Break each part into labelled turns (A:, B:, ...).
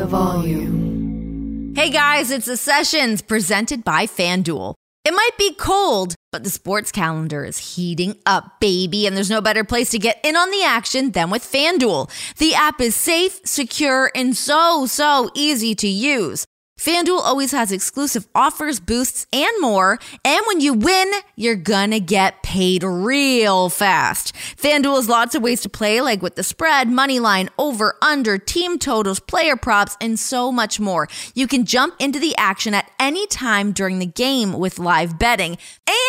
A: the volume.
B: Hey guys, it's the sessions presented by FanDuel. It might be cold, but the sports calendar is heating up, baby, and there's no better place to get in on the action than with FanDuel. The app is safe, secure, and so, so easy to use. FanDuel always has exclusive offers, boosts, and more. And when you win, you're gonna get paid real fast. FanDuel has lots of ways to play, like with the spread, money line, over, under, team totals, player props, and so much more. You can jump into the action at any time during the game with live betting.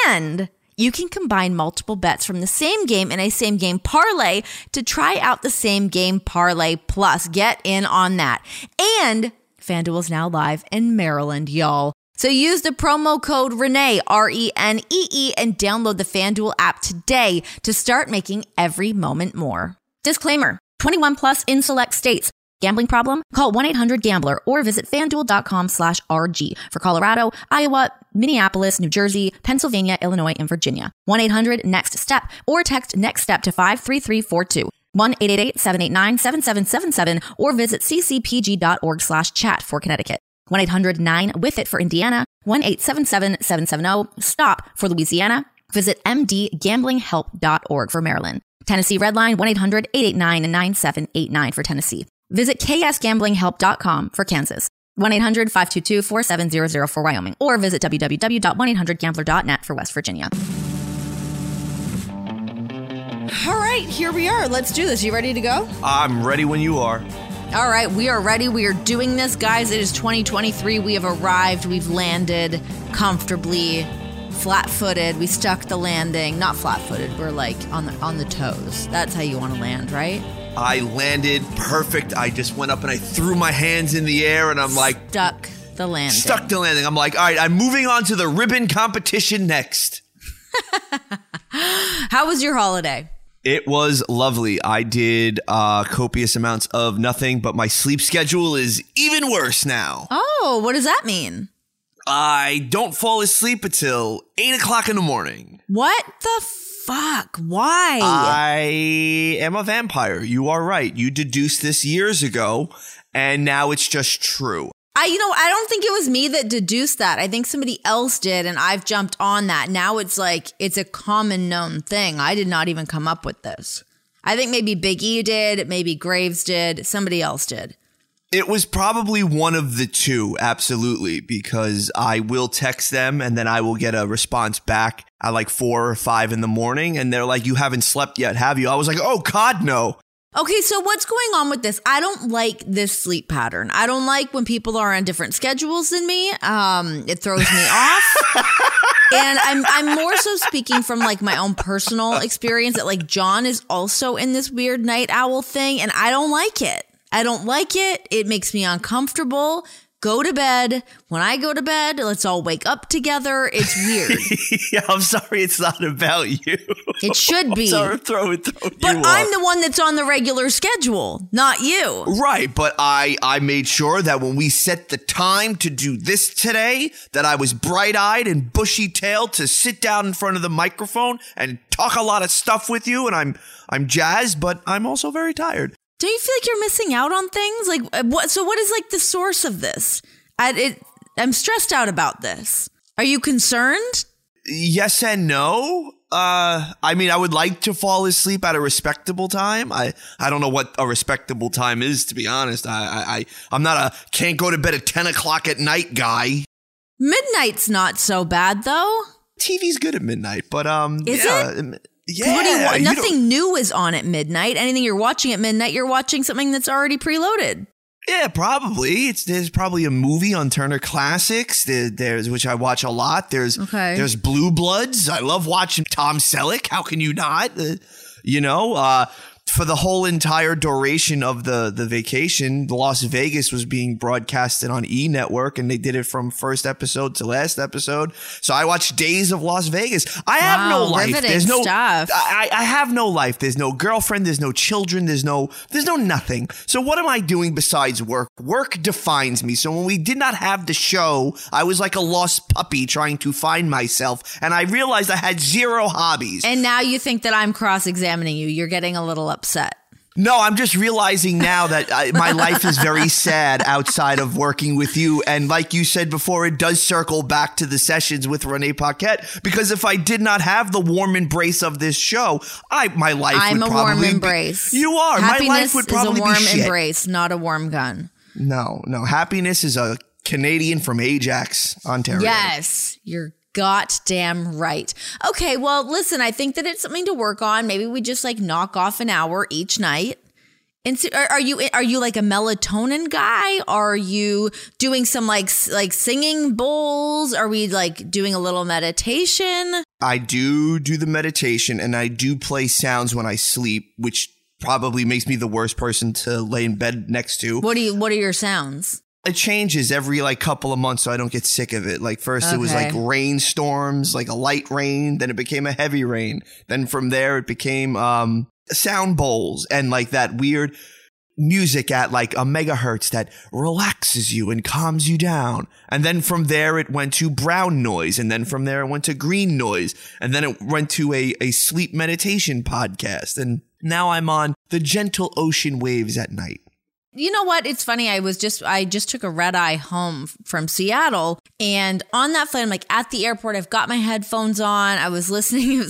B: And you can combine multiple bets from the same game in a same game parlay to try out the same game parlay plus. Get in on that. And FanDuel is now live in Maryland, y'all. So use the promo code Renee, R E N E E, and download the FanDuel app today to start making every moment more. Disclaimer 21 plus in select states. Gambling problem? Call 1 800 Gambler or visit fanduel.com slash RG for Colorado, Iowa, Minneapolis, New Jersey, Pennsylvania, Illinois, and Virginia. 1 800 Next Step or text Next Step to 53342. 1-888-789-7777 or visit ccpg.org slash chat for Connecticut. 1-800-9-WITH-IT for Indiana. 1-877-770-STOP for Louisiana. Visit mdgamblinghelp.org for Maryland. Tennessee Redline 1-800-889-9789 for Tennessee. Visit ksgamblinghelp.com for Kansas. 1-800-522-4700 for Wyoming or visit www.1800gambler.net for West Virginia. All right, here we are. Let's do this. You ready to go?
C: I'm ready when you are.
B: All right, we are ready. We are doing this, guys. It is 2023. We have arrived. We've landed comfortably, flat-footed. We stuck the landing. Not flat-footed. We're like on the on the toes. That's how you want to land, right?
C: I landed perfect. I just went up and I threw my hands in the air and I'm like
B: Stuck the landing.
C: stuck the landing. I'm like, all right, I'm moving on to the ribbon competition next.
B: How was your holiday?
C: It was lovely. I did uh, copious amounts of nothing, but my sleep schedule is even worse now.
B: Oh, what does that mean?
C: I don't fall asleep until eight o'clock in the morning.
B: What the fuck? Why?
C: I am a vampire. You are right. You deduced this years ago, and now it's just true.
B: I, you know, I don't think it was me that deduced that. I think somebody else did, and I've jumped on that. Now it's like it's a common known thing. I did not even come up with this. I think maybe Big E did, maybe Graves did, somebody else did.
C: It was probably one of the two, absolutely, because I will text them and then I will get a response back at like four or five in the morning. And they're like, You haven't slept yet, have you? I was like, Oh, God, no.
B: Okay, so what's going on with this? I don't like this sleep pattern. I don't like when people are on different schedules than me. Um, it throws me off. and I'm I'm more so speaking from like my own personal experience that like John is also in this weird night owl thing, and I don't like it. I don't like it. It makes me uncomfortable. Go to bed. When I go to bed, let's all wake up together. It's weird.
C: yeah, I'm sorry it's not about you.
B: It should be.
C: I'm sorry, throw it, throw
B: But I'm
C: off.
B: the one that's on the regular schedule, not you.
C: Right, but I I made sure that when we set the time to do this today, that I was bright-eyed and bushy-tailed to sit down in front of the microphone and talk a lot of stuff with you and I'm I'm jazzed, but I'm also very tired.
B: Don't you feel like you're missing out on things? Like uh, what? So what is like the source of this? I, it, I'm stressed out about this. Are you concerned?
C: Yes and no. Uh, I mean, I would like to fall asleep at a respectable time. I, I don't know what a respectable time is, to be honest. I, I, I I'm not a can't go to bed at ten o'clock at night guy.
B: Midnight's not so bad though.
C: TV's good at midnight, but um,
B: Is
C: yeah,
B: it?
C: Yeah,
B: what do you want?
C: you don't-
B: Nothing new is on at midnight. Anything you're watching at midnight, you're watching something that's already preloaded.
C: Yeah, probably. It's there's probably a movie on Turner Classics. There, there's which I watch a lot. There's
B: Okay.
C: there's Blue Bloods. I love watching Tom Selleck. How can you not? Uh, you know, uh, for the whole entire duration of the the vacation, Las Vegas was being broadcasted on E Network, and they did it from first episode to last episode. So I watched Days of Las Vegas. I have no life. There's no
B: stuff.
C: I, I have no life. There's no girlfriend. There's no children. There's no there's no nothing. So what am I doing besides work? Work defines me. So when we did not have the show, I was like a lost puppy trying to find myself, and I realized I had zero hobbies.
B: And now you think that I'm cross examining you. You're getting a little upset.
C: No, I'm just realizing now that I, my life is very sad outside of working with you. And like you said before, it does circle back to the sessions with Renee Paquette. Because if I did not have the warm embrace of this show, I my life
B: I'm
C: would
B: a warm
C: be-
B: embrace.
C: you are.
B: Happiness
C: my life would probably
B: is a warm
C: be shit.
B: embrace, not a warm gun.
C: No, no. Happiness is a Canadian from Ajax, Ontario.
B: Yes, you're goddamn right. Okay, well, listen, I think that it's something to work on. Maybe we just like knock off an hour each night. And so, are, are you are you like a melatonin guy? Are you doing some like like singing bowls? Are we like doing a little meditation?
C: I do do the meditation and I do play sounds when I sleep, which probably makes me the worst person to lay in bed next to.
B: What do you what are your sounds?
C: It changes every like couple of months so I don't get sick of it. Like first it was like rainstorms, like a light rain, then it became a heavy rain. Then from there it became um sound bowls and like that weird music at like a megahertz that relaxes you and calms you down. And then from there it went to brown noise. And then from there it went to green noise. And then it went to a, a sleep meditation podcast. And now I'm on the gentle ocean waves at night.
B: You know what? It's funny. I was just I just took a red eye home from Seattle, and on that flight, I'm like at the airport. I've got my headphones on. I was listening.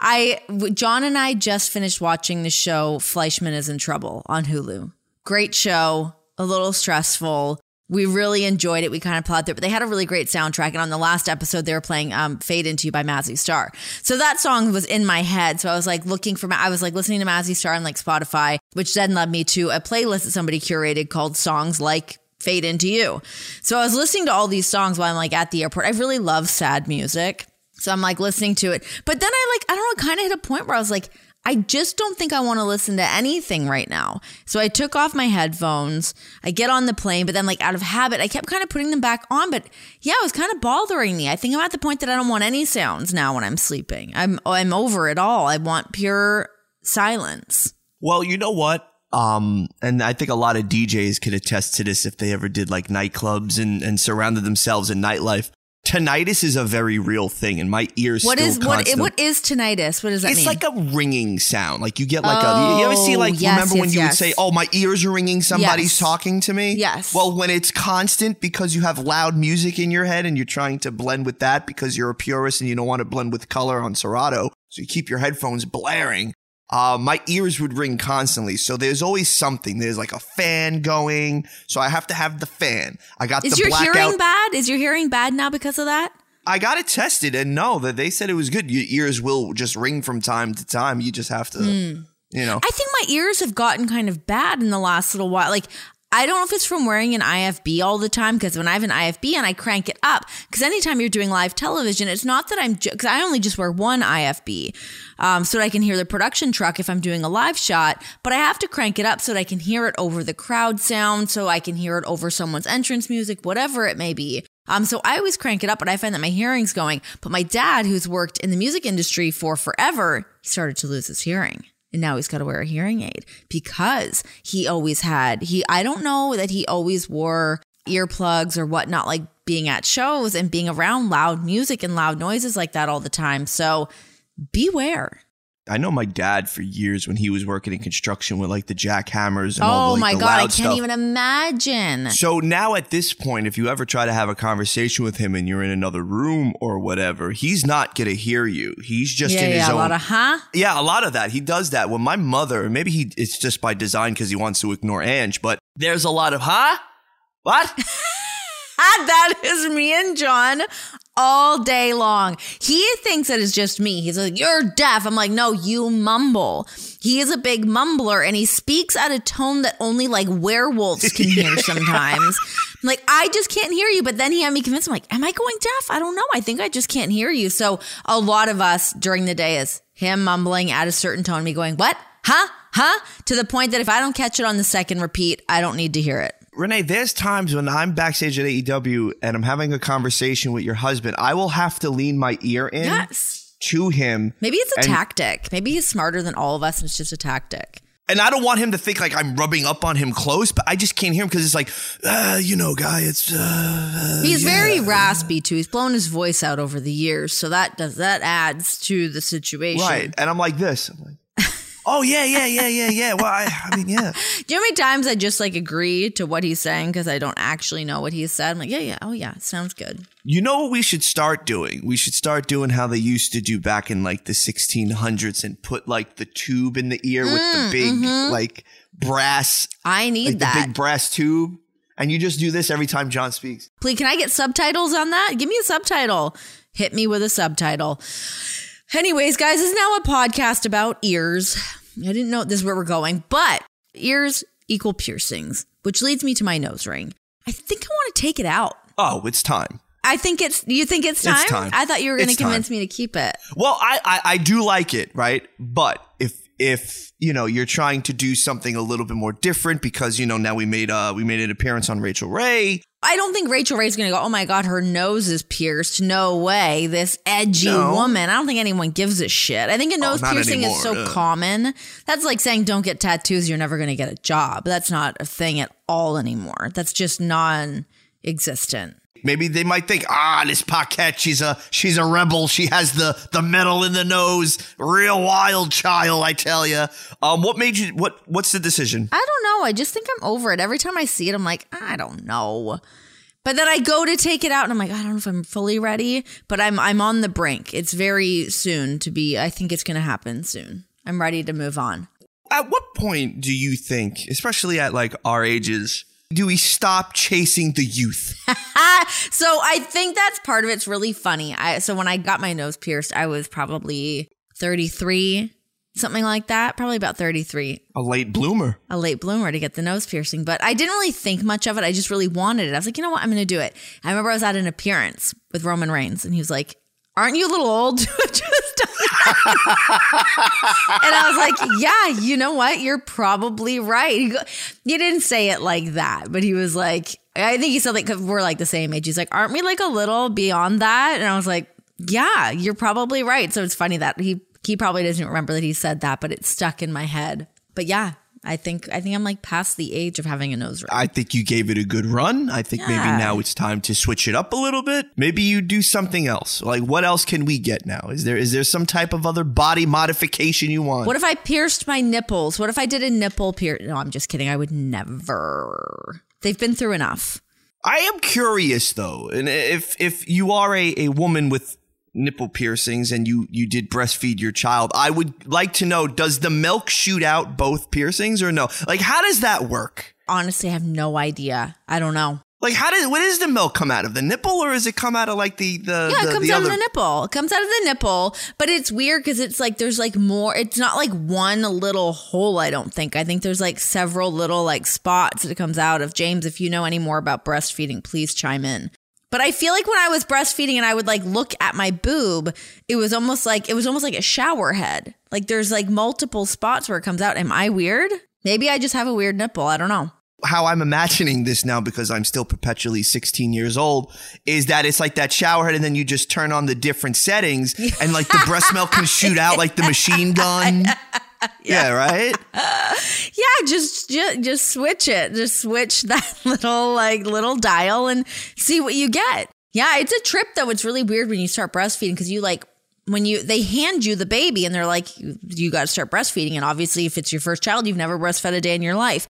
B: I John and I just finished watching the show Fleischman is in Trouble on Hulu. Great show. A little stressful. We really enjoyed it. We kind of plowed through, but they had a really great soundtrack. And on the last episode, they were playing um, "Fade Into You" by Mazzy Star. So that song was in my head. So I was like looking for, I was like listening to Mazzy Star on like Spotify, which then led me to a playlist that somebody curated called "Songs Like Fade Into You." So I was listening to all these songs while I'm like at the airport. I really love sad music, so I'm like listening to it. But then I like, I don't know, kind of hit a point where I was like. I just don't think I want to listen to anything right now. So I took off my headphones. I get on the plane, but then like out of habit, I kept kind of putting them back on. But yeah, it was kind of bothering me. I think I'm at the point that I don't want any sounds now when I'm sleeping. I'm I'm over it all. I want pure silence.
C: Well, you know what? Um, and I think a lot of DJs could attest to this if they ever did like nightclubs and, and surrounded themselves in nightlife. Tinnitus is a very real thing, and my ears.
B: What is what?
C: constant-
B: What is tinnitus? What does that
C: It's
B: mean?
C: like a ringing sound. Like you get like a. You ever oh, see
B: Oh,
C: like
B: yes,
C: remember when
B: yes,
C: you
B: yes.
C: would say, "Oh, my ears are ringing. Somebody's talking to me."
B: Yes.
C: Well, when it's constant because you have loud music in your head and you're trying to blend with that because you're a purist and you don't want to blend with color on Serato, so you keep your headphones blaring. Uh, my ears would ring constantly. So there's always something. There's like a fan going. So I have to have the fan. I got
B: is
C: the
B: your
C: blackout.
B: hearing bad? Is your hearing bad now because of that?
C: I got it tested and no, that they said it was good. Your ears will just ring from time to time. You just have to,
B: Hmm.
C: you know.
B: I think my ears have gotten kind of bad in the last little while. Like, I don't know if it's from wearing an IFB all the time because when I have an IFB and I crank it up, because anytime you're doing live television, it's not that I'm, because I only just wear one IFB um, so that I can hear the production truck if I'm doing a live shot, but I have to crank it up so that I can hear it over the crowd sound, so I can hear it over someone's entrance music, whatever it may be. Um, so I always crank it up, but I find that my hearing's going. But my dad, who's worked in the music industry for forever, he started to lose his hearing. And now he's got to wear a hearing aid because he always had, he, I don't know that he always wore earplugs or whatnot, like being at shows and being around loud music and loud noises like that all the time. So beware.
C: I know my dad for years when he was working in construction with like the jackhammers and all
B: Oh
C: the, like,
B: my
C: the
B: God. I can't
C: stuff.
B: even imagine.
C: So now at this point, if you ever try to have a conversation with him and you're in another room or whatever, he's not going to hear you. He's just
B: yeah,
C: in his
B: yeah, a
C: own.
B: lot of, huh?
C: yeah, a lot of that. He does that. When my mother, maybe he it's just by design because he wants to ignore Ange, but there's a lot of, huh? What?
B: That is me and John all day long. He thinks that it's just me. He's like, You're deaf. I'm like, No, you mumble. He is a big mumbler and he speaks at a tone that only like werewolves can hear sometimes. I'm like, I just can't hear you. But then he had me convinced. I'm like, Am I going deaf? I don't know. I think I just can't hear you. So a lot of us during the day is him mumbling at a certain tone, me going, What? Huh? Huh? To the point that if I don't catch it on the second repeat, I don't need to hear it.
C: Renee, there's times when I'm backstage at AEW and I'm having a conversation with your husband, I will have to lean my ear in
B: Yes.
C: to him.
B: Maybe it's a
C: And-
B: tactic. Maybe he's smarter than all of us and it's just a tactic.
C: And I don't want him to think like I'm rubbing up on him close, but I just can't hear him because it's like, uh, you know, guy, it's. Uh,
B: He's
C: yeah."
B: very raspy too. He's blown his voice out over the years, so that does that adds to the situation.
C: Right. And I'm like this. I'm like, Oh yeah, yeah, yeah, yeah, yeah. Well, I, I mean, yeah.
B: Do you know how many times I just like agree to what he's saying because I don't actually know what he said? I'm like, yeah, yeah, oh yeah, sounds good.
C: You know what we should start doing? We should start doing how they used to do back in like the 1600s and put like the tube in the ear with the mm, big mm-hmm. like brass,
B: I need
C: like
B: that.
C: the big brass tube. And you just do this every time John speaks.
B: Please, can I get subtitles on that? Give me a subtitle. Hit me with a subtitle. Anyways, guys, this is now a podcast about ears. I didn't know this is where we're going, but ears equal piercings, which leads me to my nose ring. I think I want to take it out.
C: Oh, it's time.
B: I think it's. You think it's time?
C: It's time.
B: I thought you were going to convince me to keep it.
C: Well, I, I I do like it, right? But if if you know you're trying to do something a little bit more different because you know now we made uh we made an appearance on Rachael Ray.
B: I don't think Rachael Ray's going to go. Oh my god, her nose is pierced. No way. This edgy
C: No.
B: woman. I don't think anyone gives a shit. I think a nose
C: not
B: piercing is so
C: anymore, yeah.
B: common. That's like saying don't get tattoos. You're never going to get a job. That's not a thing at all anymore. That's just non-existent.
C: Maybe they might think, ah, this Paquette, she's a she's a rebel. She has the the metal in the nose. Real wild child, I tell you. Um, what made you? What what's the decision?
B: I don't know. I just think I'm over it. Every time I see it, I'm like, I don't know. But then I go to take it out and I'm like, I don't know if I'm fully ready, but I'm I'm on the brink. It's very soon to be I think it's gonna happen soon. I'm ready to move on.
C: At what point do you think, especially at like our ages, do we stop chasing the youth?
B: So I think that's part of it's really funny. I so when I got my nose pierced, I was probably 33, something like that, probably about 33.
C: a late bloomer.
B: a late bloomer to get the nose piercing, but I didn't really think much of it. I just really wanted it. I was like, you know what? I'm going to do it. I remember I was at an appearance with Roman Reigns, and he was like, "Aren't you a little old just done that?" and I was like, "Yeah, you know what? You're probably right." He, go, he didn't say it like that, but he was like, I think he said like, 'cause we're like the same age. He's like, "Aren't we like a little beyond that?" And I was like, "Yeah, you're probably right." So it's funny that he he probably doesn't remember that he said that, but it stuck in my head. But yeah, I think I think I'm like past the age of having a nose ring.
C: I think you gave it a good run. I think maybe now it's time to switch it up a little bit. Maybe you do something else. Like what else can we get now? Is there is there some type of other body modification you want?
B: What if I pierced my nipples? What if I did a nipple pierce? No, I'm just kidding. I would never. They've been through enough.
C: I am curious though, and if if you are a, a woman with nipple piercings and you you did breastfeed your child, I would like to know: does the milk shoot out both piercings or no? Like, how does that work?
B: Honestly, I have no idea. I don't know.
C: Like, how does what does the milk come out of the nipple, or does it come out of like the the
B: Yeah,
C: the,
B: it comes out
C: other?
B: of the nipple. It comes out of the nipple, but it's weird because it's like there's like more. It's not like one little hole. I don't think. I think there's like several little like spots that it comes out of. James, if you know any more about breastfeeding, please chime in. But I feel like when I was breastfeeding and I would like look at my boob, it was almost like it was almost like a shower head. Like there's like multiple spots where it comes out. Am I weird? Maybe I just have a weird nipple. I don't know.
C: how I'm imagining this now because I'm still perpetually 16 years old is that it's like that shower head and then you just turn on the different settings and like the breast milk can shoot out like the machine gun. Yeah, right?
B: Yeah, just, just just switch it. Just switch that little like little dial and see what you get. Yeah, it's a trip though. It's really weird when you start breastfeeding because you like when you they hand you the baby and they're like you got to start breastfeeding and obviously if it's your first child you've never breastfed a day in your life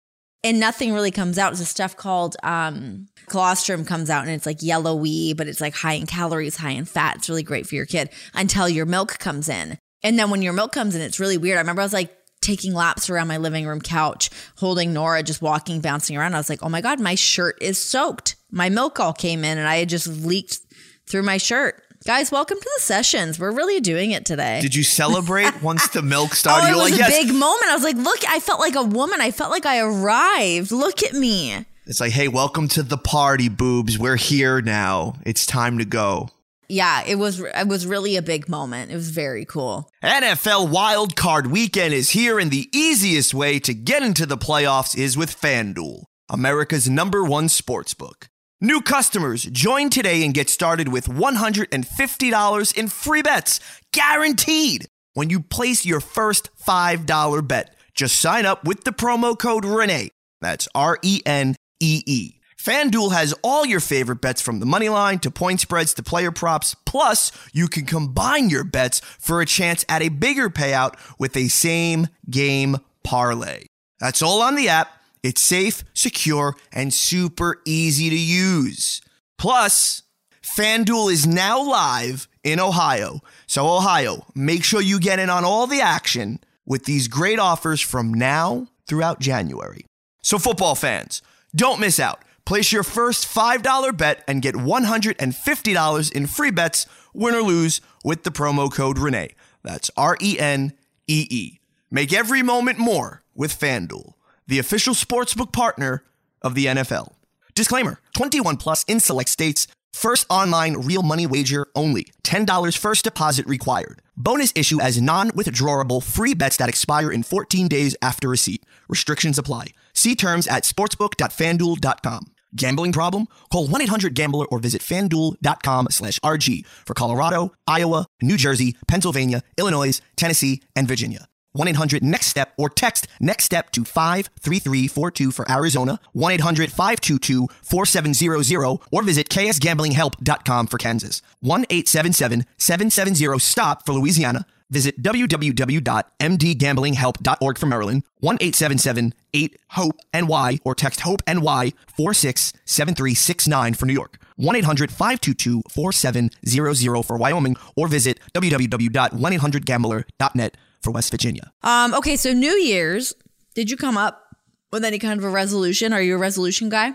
B: and nothing really comes out. It's a stuff called um, colostrum comes out and it's like yellowy, but it's like high in calories, high in fat. It's really great for your kid until your milk comes in. And then when your milk comes in, it's really weird. I remember I was like taking laps around my living room couch, holding Nora, just walking, bouncing around. I was like, oh my God, my shirt is soaked. My milk all came in and I had just leaked through my shirt. Guys, welcome to the sessions. We're really doing it today.
C: Did you celebrate once the milk
B: Oh,
C: started?
B: it
C: You're
B: was
C: like,
B: a
C: yes.
B: big moment. I was like, look, I felt like a woman. I felt like I arrived. Look at me.
C: It's like, hey, welcome to the party, boobs. We're here now. It's time to go.
B: Yeah, it was it was really a big moment. It was very cool.
C: NFL Wild Card Weekend is here, and the easiest way to get into the playoffs is with FanDuel, America's number one sportsbook. New customers join today and get started with $150 in free bets, guaranteed, when you place your first $5 bet. Just sign up with the promo code RENEE. That's R E N E E. FanDuel has all your favorite bets from the money line to point spreads to player props. Plus, you can combine your bets for a chance at a bigger payout with a same game parlay. That's all on the app. It's safe, secure, and super easy to use. Plus, FanDuel is now live in Ohio. So, Ohio, make sure you get in on all the action with these great offers from now throughout January. So, football fans, don't miss out. Place your first $5 bet and get $150 in free bets, win or lose, with the promo code Renee. That's R E N E E. Make every moment more with FanDuel, the official sportsbook partner of the NFL. Disclaimer 21 plus in select states. First online real money wager only. $10 first deposit required. Bonus issue as non withdrawable free bets that expire in 14 days after receipt. Restrictions apply. See terms at sportsbook.fanduel.com. Gambling problem? Call 1-800-GAMBLER or visit fanduel.com slash RG for Colorado, Iowa, New Jersey, Pennsylvania, Illinois, Tennessee, and Virginia. 1-800-NEXT-STEP or text NEXT STEP to 53342 for Arizona, 1-800-522-4700 or visit ksgamblinghelp.com for Kansas, 1-877-770-STOP for Louisiana, visit www.mdgamblinghelp.org for Maryland, 1-877-8-HOPE-NY or text HOPE-NY 467369 for New York. 1-800-522-4700 for Wyoming or visit www.1800gambler.net for West Virginia.
B: Um, okay, so New Year's, did you come up with any kind of a resolution? Are you a resolution guy?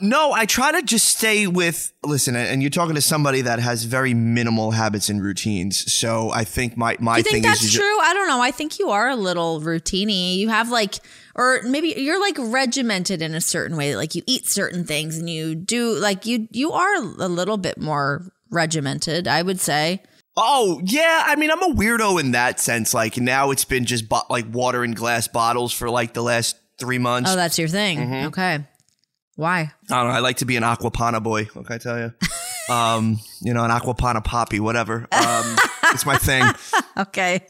C: No, I try to just stay with listen, and you're talking to somebody that has very minimal habits and routines. So I think my my
B: you think
C: thing
B: that's
C: is
B: true? I don't know. I think you are a little routiny. You have like, or maybe you're like regimented in a certain way. Like you eat certain things and you do like you you are a little bit more regimented. I would say.
C: Oh yeah, I mean I'm a weirdo in that sense. Like now it's been just bo- like water in glass bottles for like the last three months.
B: Oh, that's your thing.
C: Mm-hmm.
B: Okay. Why?
C: I don't know. I like to be an Acqua Panna boy. What can I tell you? um, you know, an Acqua Panna poppy, whatever. Um, it's my thing.
B: Okay.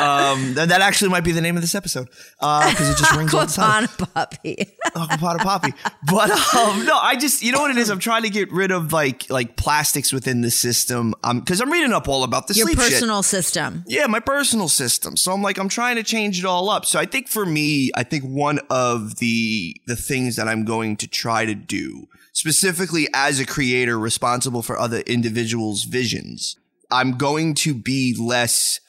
C: Um, that, that actually might be the name of this episode because it just rings all the time.
B: Puppy.
C: Acqua Panna poppy. But um, no, I just you know what it is. I'm trying to get rid of like like plastics within the system. Um, because I'm reading up all about the
B: Your
C: sleep shit.
B: personal system.
C: Yeah, my personal system. So I'm like, I'm trying to change it all up. So I think for me, I think one of the the things that I'm going to try to do, specifically as a creator responsible for other individuals' visions, I'm going to be less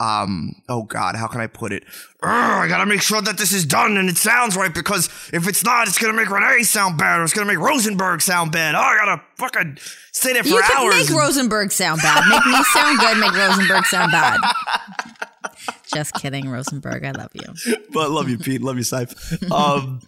C: um oh god how can i put it Ugh, i gotta make sure that this is done and it sounds right because if it's not it's gonna make renee sound bad or it's gonna make rosenberg sound bad oh i gotta fucking stay there for
B: You can
C: hours
B: make
C: and-
B: Rosenberg sound bad. Make me sound good. Make Rosenberg sound bad. Just kidding, Rosenberg. I love you.
C: but love you, Pete. Love you, Sipe. Um,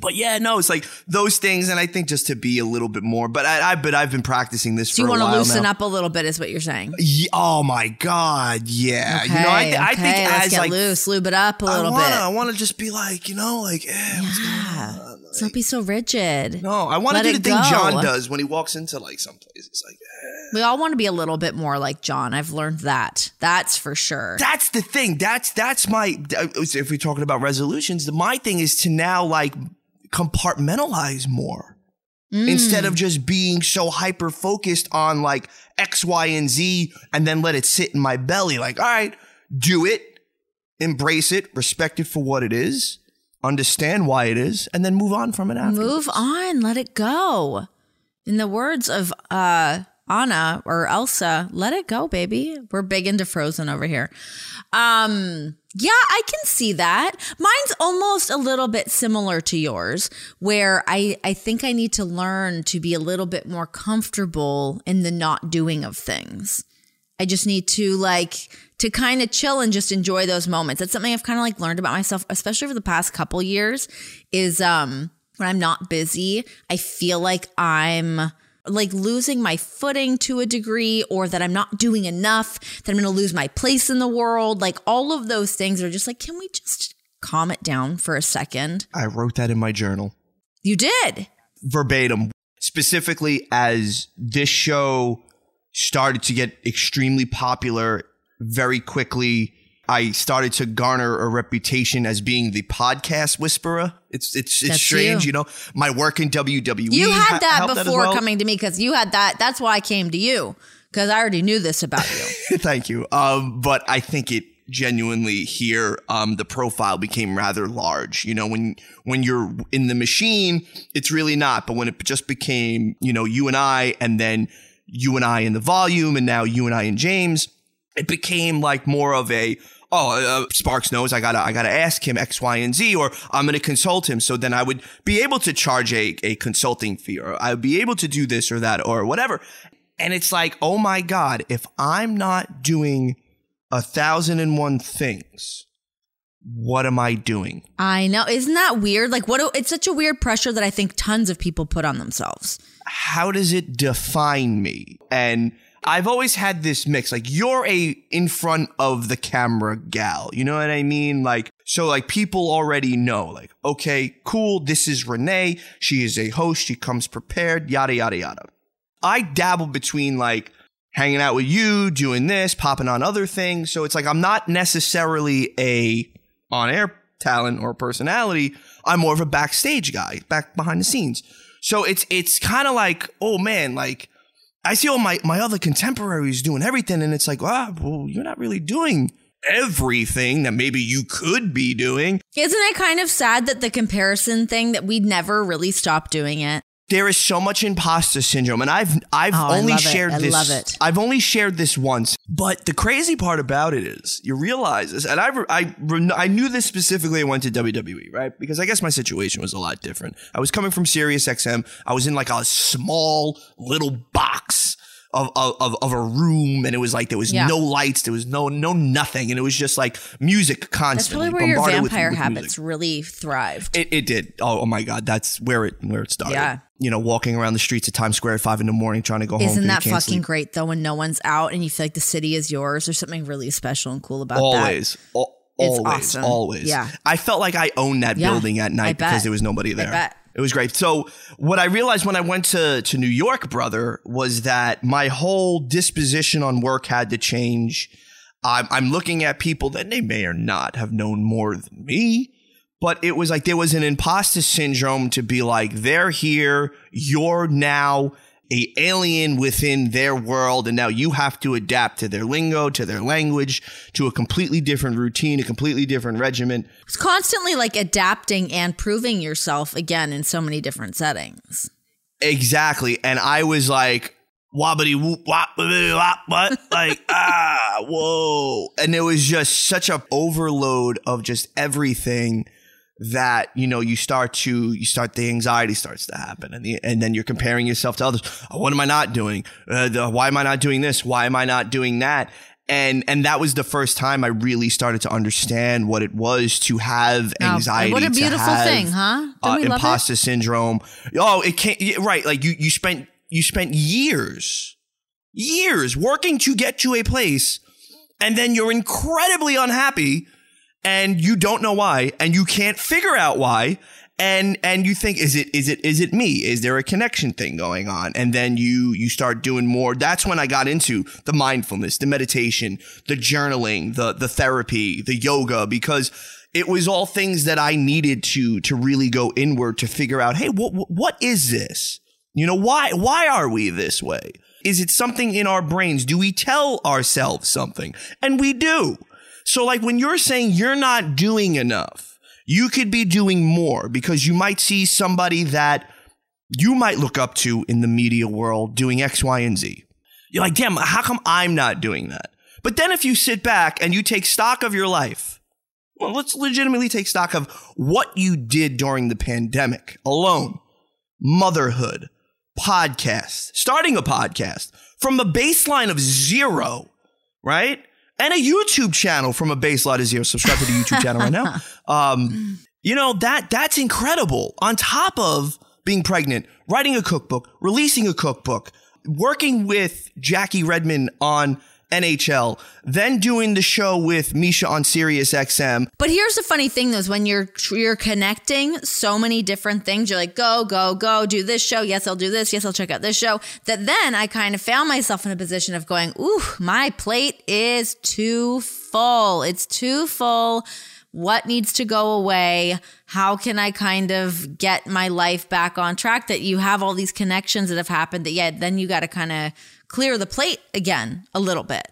C: but yeah, no, it's like those things, and I think just to be a little bit more. But I, I but I've been practicing this
B: Do you want to loosen
C: now.
B: up a little bit? Is what you're saying?
C: Ye- oh my god, yeah.
B: Okay,
C: you know, I, th- I
B: okay,
C: think
B: let's
C: as
B: get
C: like
B: loose, lube it up a little
C: wanna,
B: bit.
C: I want to just be like, you know, like, eh,
B: Yeah.
C: Like,
B: don't be so rigid.
C: no, I want to do the thing
B: go.
C: John does when he walks into like some place. It's like, eh.
B: We all want to be a little bit more like John. I've learned that. That's for sure.
C: that's the thing. That's that's my. If we're talking about resolutions, my thing is to now like compartmentalize more.
B: Mm.
C: instead of just being so hyper focused on like X, Y, and Z and then let it sit in my belly. Like, all right, do it, embrace it, respect it for what it is, understand why it is, and then move on from it after.
B: Move on. Let it go. In the words of uh Anna or Elsa, let it go, baby. We're big into Frozen over here. Um, yeah, I can see that. Mine's almost a little bit similar to yours, where I I think I need to learn to be a little bit more comfortable in the not doing of things. I just need to like to kind of chill and just enjoy those moments. That's something I've kind of like learned about myself, especially over the past couple years, is um when I'm not busy, I feel like I'm like losing my footing to a degree or that I'm not doing enough, that I'm going to lose my place in the world. Like all of those things are just like, can we just calm it down for a second?
C: I wrote that in my journal
B: You did.
C: verbatim, specifically as this show started to get extremely popular very quickly. I started to garner a reputation as being the podcast whisperer. It's it's it's
B: That's
C: strange,
B: you.
C: you. know. My work in WWE.
B: You had that
C: as
B: before
C: well.
B: coming to me because you had that. That's why I came to you because I already knew this about you.
C: Thank you. Um, but I think it genuinely here, um, the profile became rather large. You know, when when you're in the machine, it's really not. But when it just became, you know, you and I, and then you and I in the volume, and now you and I and James, it became like more of a oh uh, Sparks knows I gotta I gotta ask him X Y and Z or I'm gonna consult him so then I would be able to charge a a consulting fee or I would be able to do this or that or whatever and it's like oh my god if I'm not doing a thousand and one things what am I doing
B: I know. Isn't that weird? Like, what? It's such a weird pressure that I think tons of people put on themselves.
C: how does it define me? And I've always had this mix. Like you're a in front of the camera gal. You know what I mean? Like so like people already know like okay, cool, this is Renee. She is a host. She comes prepared, yada yada yada. I dabble between like hanging out with you, doing this, popping on other things. So it's like I'm not necessarily a on-air talent or personality. I'm more of a backstage guy, back behind the scenes. So it's it's kind of like, oh man, like I see all my my other contemporaries doing everything, and it's like, ah, well, you're not really doing everything that maybe you could be doing.
B: Isn't it kind of sad that the comparison thing that we never really stopped doing it?
C: There is so much imposter syndrome, and I've I've
B: Oh, I
C: only shared
B: I
C: this.
B: love it.
C: I've only shared this once, but the crazy part about it is you realize this, and I I I knew this specifically. when I went to WWE, right? Because I guess my situation was a lot different. I was coming from Sirius XM. I was in like a small little box. Of, of, of a room and it was like there was
B: Yeah.
C: no lights there was no no nothing and it was just like music constantly.
B: That's probably where your
C: bombarded with-
B: vampire
C: with
B: habits
C: music.
B: really thrived.
C: It, it did. Oh, oh my God, that's where it where it started.
B: Yeah.
C: You know, walking around the streets of Times Square at five in the morning, trying to go home. 'cause
B: Isn't that fucking
C: sleep.
B: great though when no one's out and you feel like the city is yours? There's something really special and cool about that.
C: Always, Al-
B: It's
C: always,
B: awesome.
C: always.
B: Yeah.
C: I felt like I owned that
B: Yeah,
C: building at night because there was nobody there. It was great. So what I realized when I went to to New York, brother, was that my whole disposition on work had to change. I'm, I'm looking at people that they may or not have known more than me, but it was like there was an imposter syndrome to be like, they're here, you're now a alien within their world, and now you have to adapt to their lingo, to their language, to a completely different routine, a completely different regimen.
B: It's constantly like adapting and proving yourself again in so many different settings.
C: Exactly. And I was like, wobbity whoop wop wop what? Like, ah, whoa. And it was just such a overload of just everything that, you know, you start to you start the anxiety starts to happen and the, and then you're comparing yourself to others. Oh, what am I not doing? Uh, the, why am I not doing this? Why am I not doing that? And and that was the first time I really started to understand what it was to have
B: Oh,
C: anxiety.
B: what a beautiful
C: have,
B: thing, huh?
C: Uh,
B: love it?
C: imposter syndrome. Oh, it can't. Right, like you you spent you spent years, years working to get to a place, and then you're incredibly unhappy, and you don't know why, and you can't figure out why. And and you think is it is it is it me? Is there a connection thing going on? And then you you start doing more. That's when I got into the mindfulness, the meditation, the journaling, the the therapy, the yoga, because it was all things that I needed to to really go inward to figure out, hey, what what is this? You know, why why are we this way? Is it something in our brains? Do we tell ourselves something? And we do. So like when you're saying you're not doing enough, you could be doing more because you might see somebody that you might look up to in the media world doing X, Y, and Z. You're like, damn, how come I'm not doing that? But then if you sit back and you take stock of your life, well, let's legitimately take stock of what you did during the pandemic alone. Motherhood, podcast, starting a podcast from a baseline of zero, right? And a YouTube channel from a baseline of zero. Subscribe to the YouTube channel right now. Um, you know, that that's incredible. On top of being pregnant, writing a cookbook, releasing a cookbook, working with Jackie Redmond on NHL, then doing the show with Misha on Sirius XM.
B: But here's the funny thing though, is when you're you're connecting so many different things, you're like, go, go, go, do this show. Yes, I'll do this. Yes, I'll check out this show. That then I kind of found myself in a position of going, ooh, my plate is too full. It's too full. What needs to go away? How can I kind of get my life back on track? That you have all these connections that have happened that, yeah, then you got to kind of clear the plate again a little bit.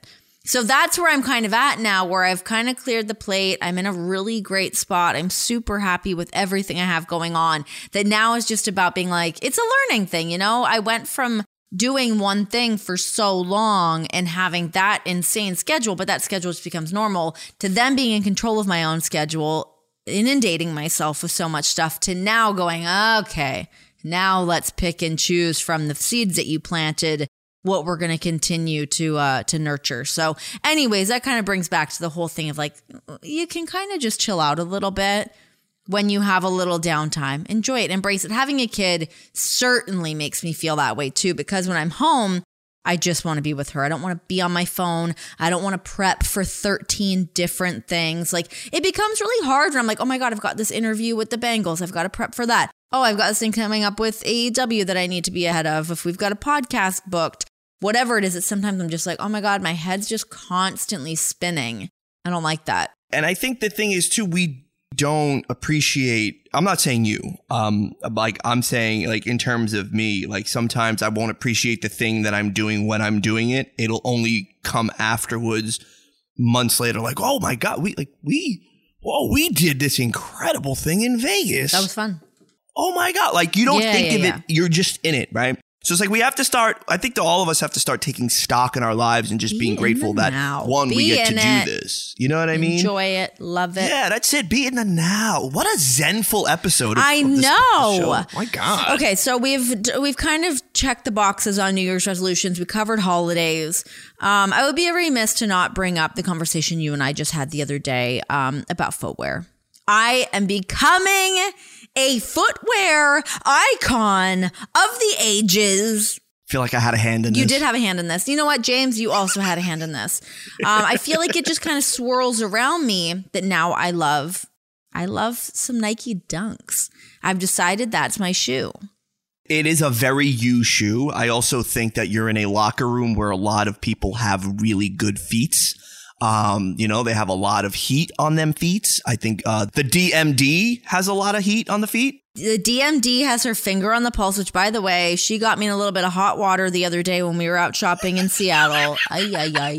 B: So that's where I'm kind of at now, where I've kind of cleared the plate. I'm in a really great spot. I'm super happy with everything I have going on. That now is just about being like, it's a learning thing, you know? I went from doing one thing for so long and having that insane schedule, but that schedule just becomes normal to then being in control of my own schedule, inundating myself with so much stuff to now going, okay, now let's pick and choose from the seeds that you planted what we're going to continue to uh to nurture. So anyways, that kind of brings back to the whole thing of like you can kind of just chill out a little bit when you have a little downtime. Enjoy it, embrace it. Having a kid certainly makes me feel that way too because when I'm home, I just want to be with her. I don't want to be on my phone. I don't want to prep for 13 different things. Like it becomes really hard when I'm like, oh my God, I've got this interview with the Bengals. I've got to prep for that. Oh, I've got this thing coming up with AEW that I need to be ahead of. If we've got a podcast booked, whatever it is, it's sometimes I'm just like, oh my God, my head's just constantly spinning. I don't like that.
C: And I think the thing is too, we don't appreciate I'm not saying you. Um like I'm saying like in terms of me, like sometimes I won't appreciate the thing that I'm doing when I'm doing it. It'll only come afterwards months later like, "Oh my god, we like we whoa, we did this incredible thing in Vegas."
B: That was fun.
C: Oh my god, like you don't
B: Yeah,
C: think
B: yeah,
C: of
B: yeah.
C: it, you're just in it, right? So it's like we have to start. I think that all of us have to start taking stock in our lives and just
B: Be
C: being grateful that
B: now.
C: one we get to
B: in
C: do
B: it.
C: this. You know what I mean?
B: Enjoy it. Love it.
C: Yeah, that's it. Be in the now. What a zenful episode. Of,
B: I
C: of this
B: know.
C: show. My God.
B: Okay, so we've we've kind of checked the boxes on New Year's resolutions. We covered holidays. Um, I would be remiss to not bring up the conversation you and I just had the other day um, about footwear. I am becoming a footwear icon of the ages.
C: feel like I had a hand in
B: You
C: this.
B: You did have a hand in this. You know what, James? You also had a hand in this. Um, I feel like it just kind of swirls around me that now I love. I love some Nike Dunks. I've decided that's my shoe.
C: It is a very you shoe. I also think that you're in a locker room where a lot of people have really good feet. Um, you know, they have a lot of heat on them feet. I think uh, the DMD has a lot of heat on the feet.
B: The DMD has her finger on the pulse, which, by the way, she got me in a little bit of hot water the other day when we were out shopping in Seattle. ay, ay, ay.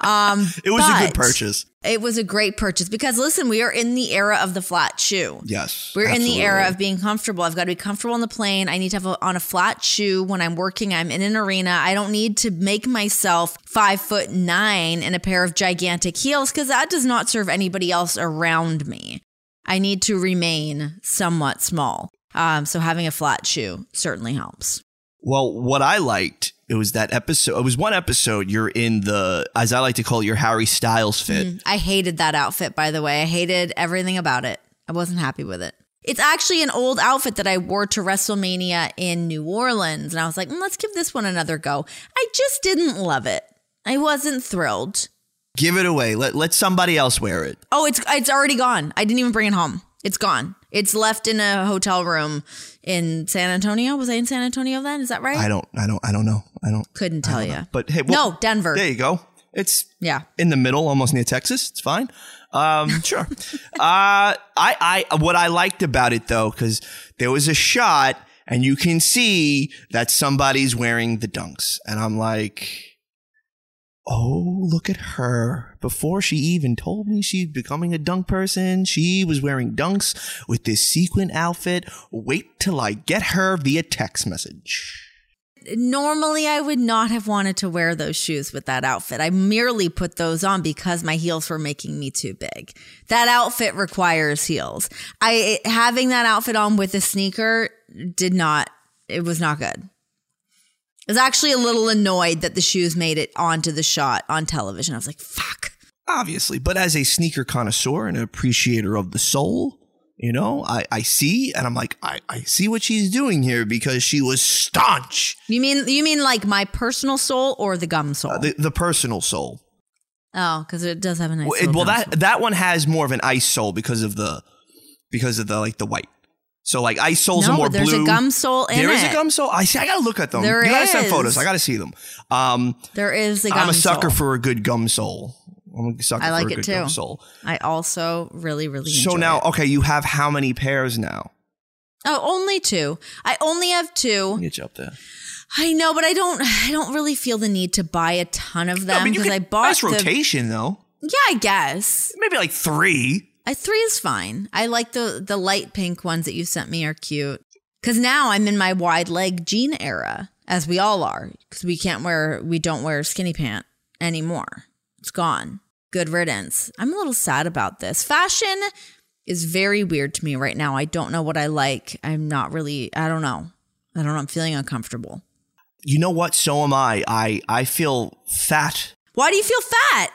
B: Um,
C: It was a good purchase.
B: It was a great purchase because, listen, we are in the era of the flat shoe.
C: Yes.
B: We're in the era of being comfortable. I've got to be comfortable on the plane. I need to have a, on a flat shoe when I'm working. I'm in an arena. I don't need to make myself five foot nine in a pair of gigantic heels because that does not serve anybody else around me. I need to remain somewhat small. Um, so having a flat shoe certainly helps.
C: Well, what I liked it was that episode. It was one episode. You're in the, as I like to call it, your Harry Styles fit.
B: I hated that outfit, by the way. I hated everything about it. I wasn't happy with it. It's actually an old outfit that I wore to WrestleMania in New Orleans. And I was like, "Mm, let's give this one another go. I just didn't love it. I wasn't thrilled.
C: Give it away. Let let somebody else wear it.
B: Oh, it's it's already gone. I didn't even bring it home. It's gone. It's left in a hotel room in San Antonio. Was I in San Antonio then? Is that right?
C: I don't. I don't. I don't know. I don't.
B: Couldn't tell you.
C: But hey, well,
B: No, Denver.
C: There you go. It's
B: Yeah.
C: in the middle, almost near Texas. It's fine. Um, sure. uh, I, I, what I liked about it though, because there was a shot and you can see that somebody's wearing the dunks, and I'm like, oh, look at her. Before she even told me she's becoming a dunk person, she was wearing dunks with this sequin outfit. Wait till I get her via text message.
B: Normally, I would not have wanted to wear those shoes with that outfit. I merely put those on because my heels were making me too big. That outfit requires heels. I having that outfit on with a sneaker did not. It was not good. I was actually a little annoyed that the shoes made it onto the shot on television. I was like, "Fuck."
C: Obviously, but as a sneaker connoisseur and an appreciator of the soul, You know, I, I see and I'm like, I, I see what she's doing here because she was staunch.
B: You mean you mean like my personal soul or the gum sole?
C: Uh, the, the personal soul.
B: oh, because it does have a nice.
C: Well, it- well that
B: soul.
C: that one has more of an ice sole because of the because of the like the white. So like ice soles
B: no,
C: are more
B: but there's
C: blue.
B: a gum sole in
C: There
B: it.
C: is a gum sole. I see. I gotta look at them.
B: There
C: you gotta send photos. I gotta see them. Um,
B: There is a gum
C: I'm a sucker
B: sole.
C: for a good gum sole. I'm a sucker
B: I like
C: for a
B: it
C: good
B: too.
C: gum sole.
B: I also really really.
C: So now,
B: it.
C: okay, you have how many pairs now?
B: oh, only two. I only have two.
C: Get you up there.
B: I know, but I don't. I don't really feel the need to buy a ton of
C: No, I
B: them
C: mean,
B: because I bought
C: nice
B: the.
C: rotation though.
B: Yeah, I guess.
C: Maybe like three.
B: I three is fine. I like the the light pink ones that you sent me are cute. Cause now I'm in my wide leg jean era, as we all are. Cause we can't wear we don't wear skinny pant anymore. It's gone. Good riddance. I'm a little sad about this. Fashion is very weird to me right now. I don't know what I like. I'm not really I don't know. I don't know. I'm feeling uncomfortable.
C: You know what? So am I. I I feel fat.
B: Why do you feel fat?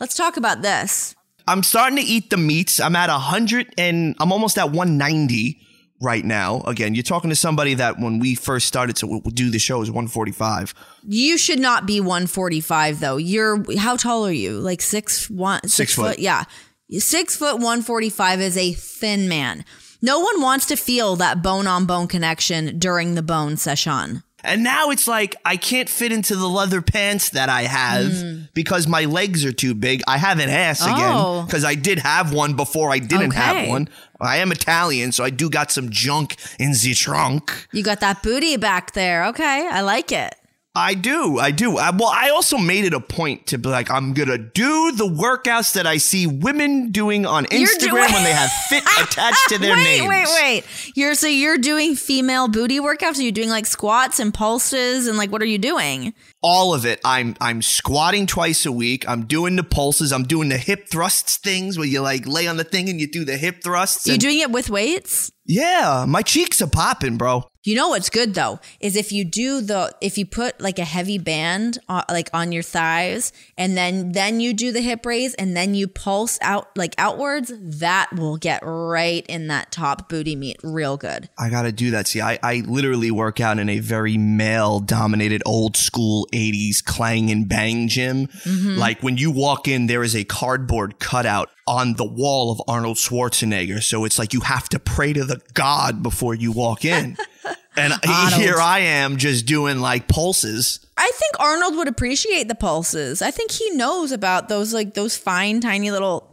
B: Let's talk about this.
C: I'm starting to eat the meats. I'm at 100 and I'm almost at 190 right now. Again, you're talking to somebody that when we first started to do the show is 145.
B: You should not be 145 though. You're how tall are you? Like six one six,
C: Six
B: foot.
C: foot.
B: Yeah, six foot 145 is a thin man. No one wants to feel that bone on bone connection during the bone session.
C: And now it's like I can't fit into the leather pants that I have hmm. because my legs are too big. I have an ass.
B: Oh.
C: again because I did have one before I didn't
B: Okay.
C: have one. I am Italian, so I do got some junk in the trunk.
B: You got that booty back there. Okay, I like it.
C: I do, I do. I, well, I also made it a point to be like, I'm gonna do the workouts that I see women doing on
B: You're
C: Instagram
B: doing-
C: when they have fit ah, attached to their
B: wait,
C: names.
B: wait, wait. You're so you're doing female booty workouts? Are you doing like squats and pulses and like what are you doing?
C: all of it. I'm I'm squatting twice a week. I'm doing the pulses. I'm doing the hip thrusts things where you like lay on the thing and you do the hip thrusts.
B: You
C: and-
B: doing it with weights?
C: yeah, my cheeks are popping, bro.
B: You know what's good though is if you do the if you put like a heavy band uh, like on your thighs and then then you do the hip raise and then you pulse out like outwards that will get right in that top booty meat real good.
C: I gotta do that. See, I, I literally work out in a very male dominated old school 80s clang and bang gym. Like when you walk in, there is a cardboard cutout on the wall of Arnold Schwarzenegger. So it's like you have to pray to the God before you walk in. and
B: Arnold.
C: here I am just doing like pulses.
B: I think Arnold would appreciate the pulses. I think he knows about those like those fine tiny little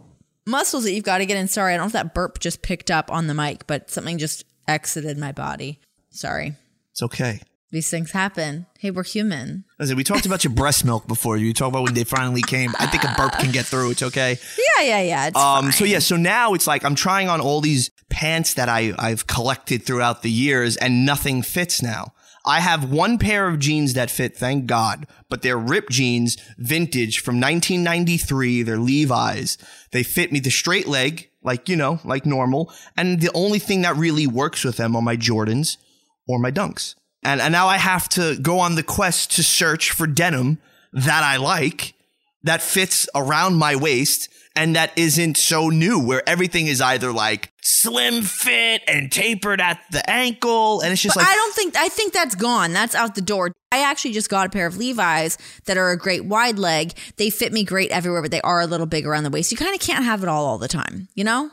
B: muscles that you've got to get in. Sorry, I don't know if that burp just picked up on the mic, but something just exited my body. Sorry.
C: It's okay.
B: These things happen. Hey, we're human.
C: Listen, we talked about your breast milk before. You talked about when they finally came. I think a burp can get through. It's okay.
B: Yeah, yeah, yeah.
C: Um,
B: fine.
C: so yeah, so now it's like I'm trying on all these pants that I, I've collected throughout the years and nothing fits now. I have one pair of jeans that fit, thank God, but they're ripped jeans, vintage from 1993. They're Levi's. They fit me the straight leg, like, you know, like normal. And the only thing that really works with them are my Jordans or my Dunks. And, and now I have to go on the quest to search for denim that I like that fits around my waist and that isn't so new where everything is either like slim fit and tapered at the ankle and it's just
B: But
C: like
B: I don't think I think that's gone. That's out the door. I actually just got a pair of Levi's that are a great wide leg. They fit me great everywhere, but they are a little big around the waist. You kind of can't have it all all the time, you know?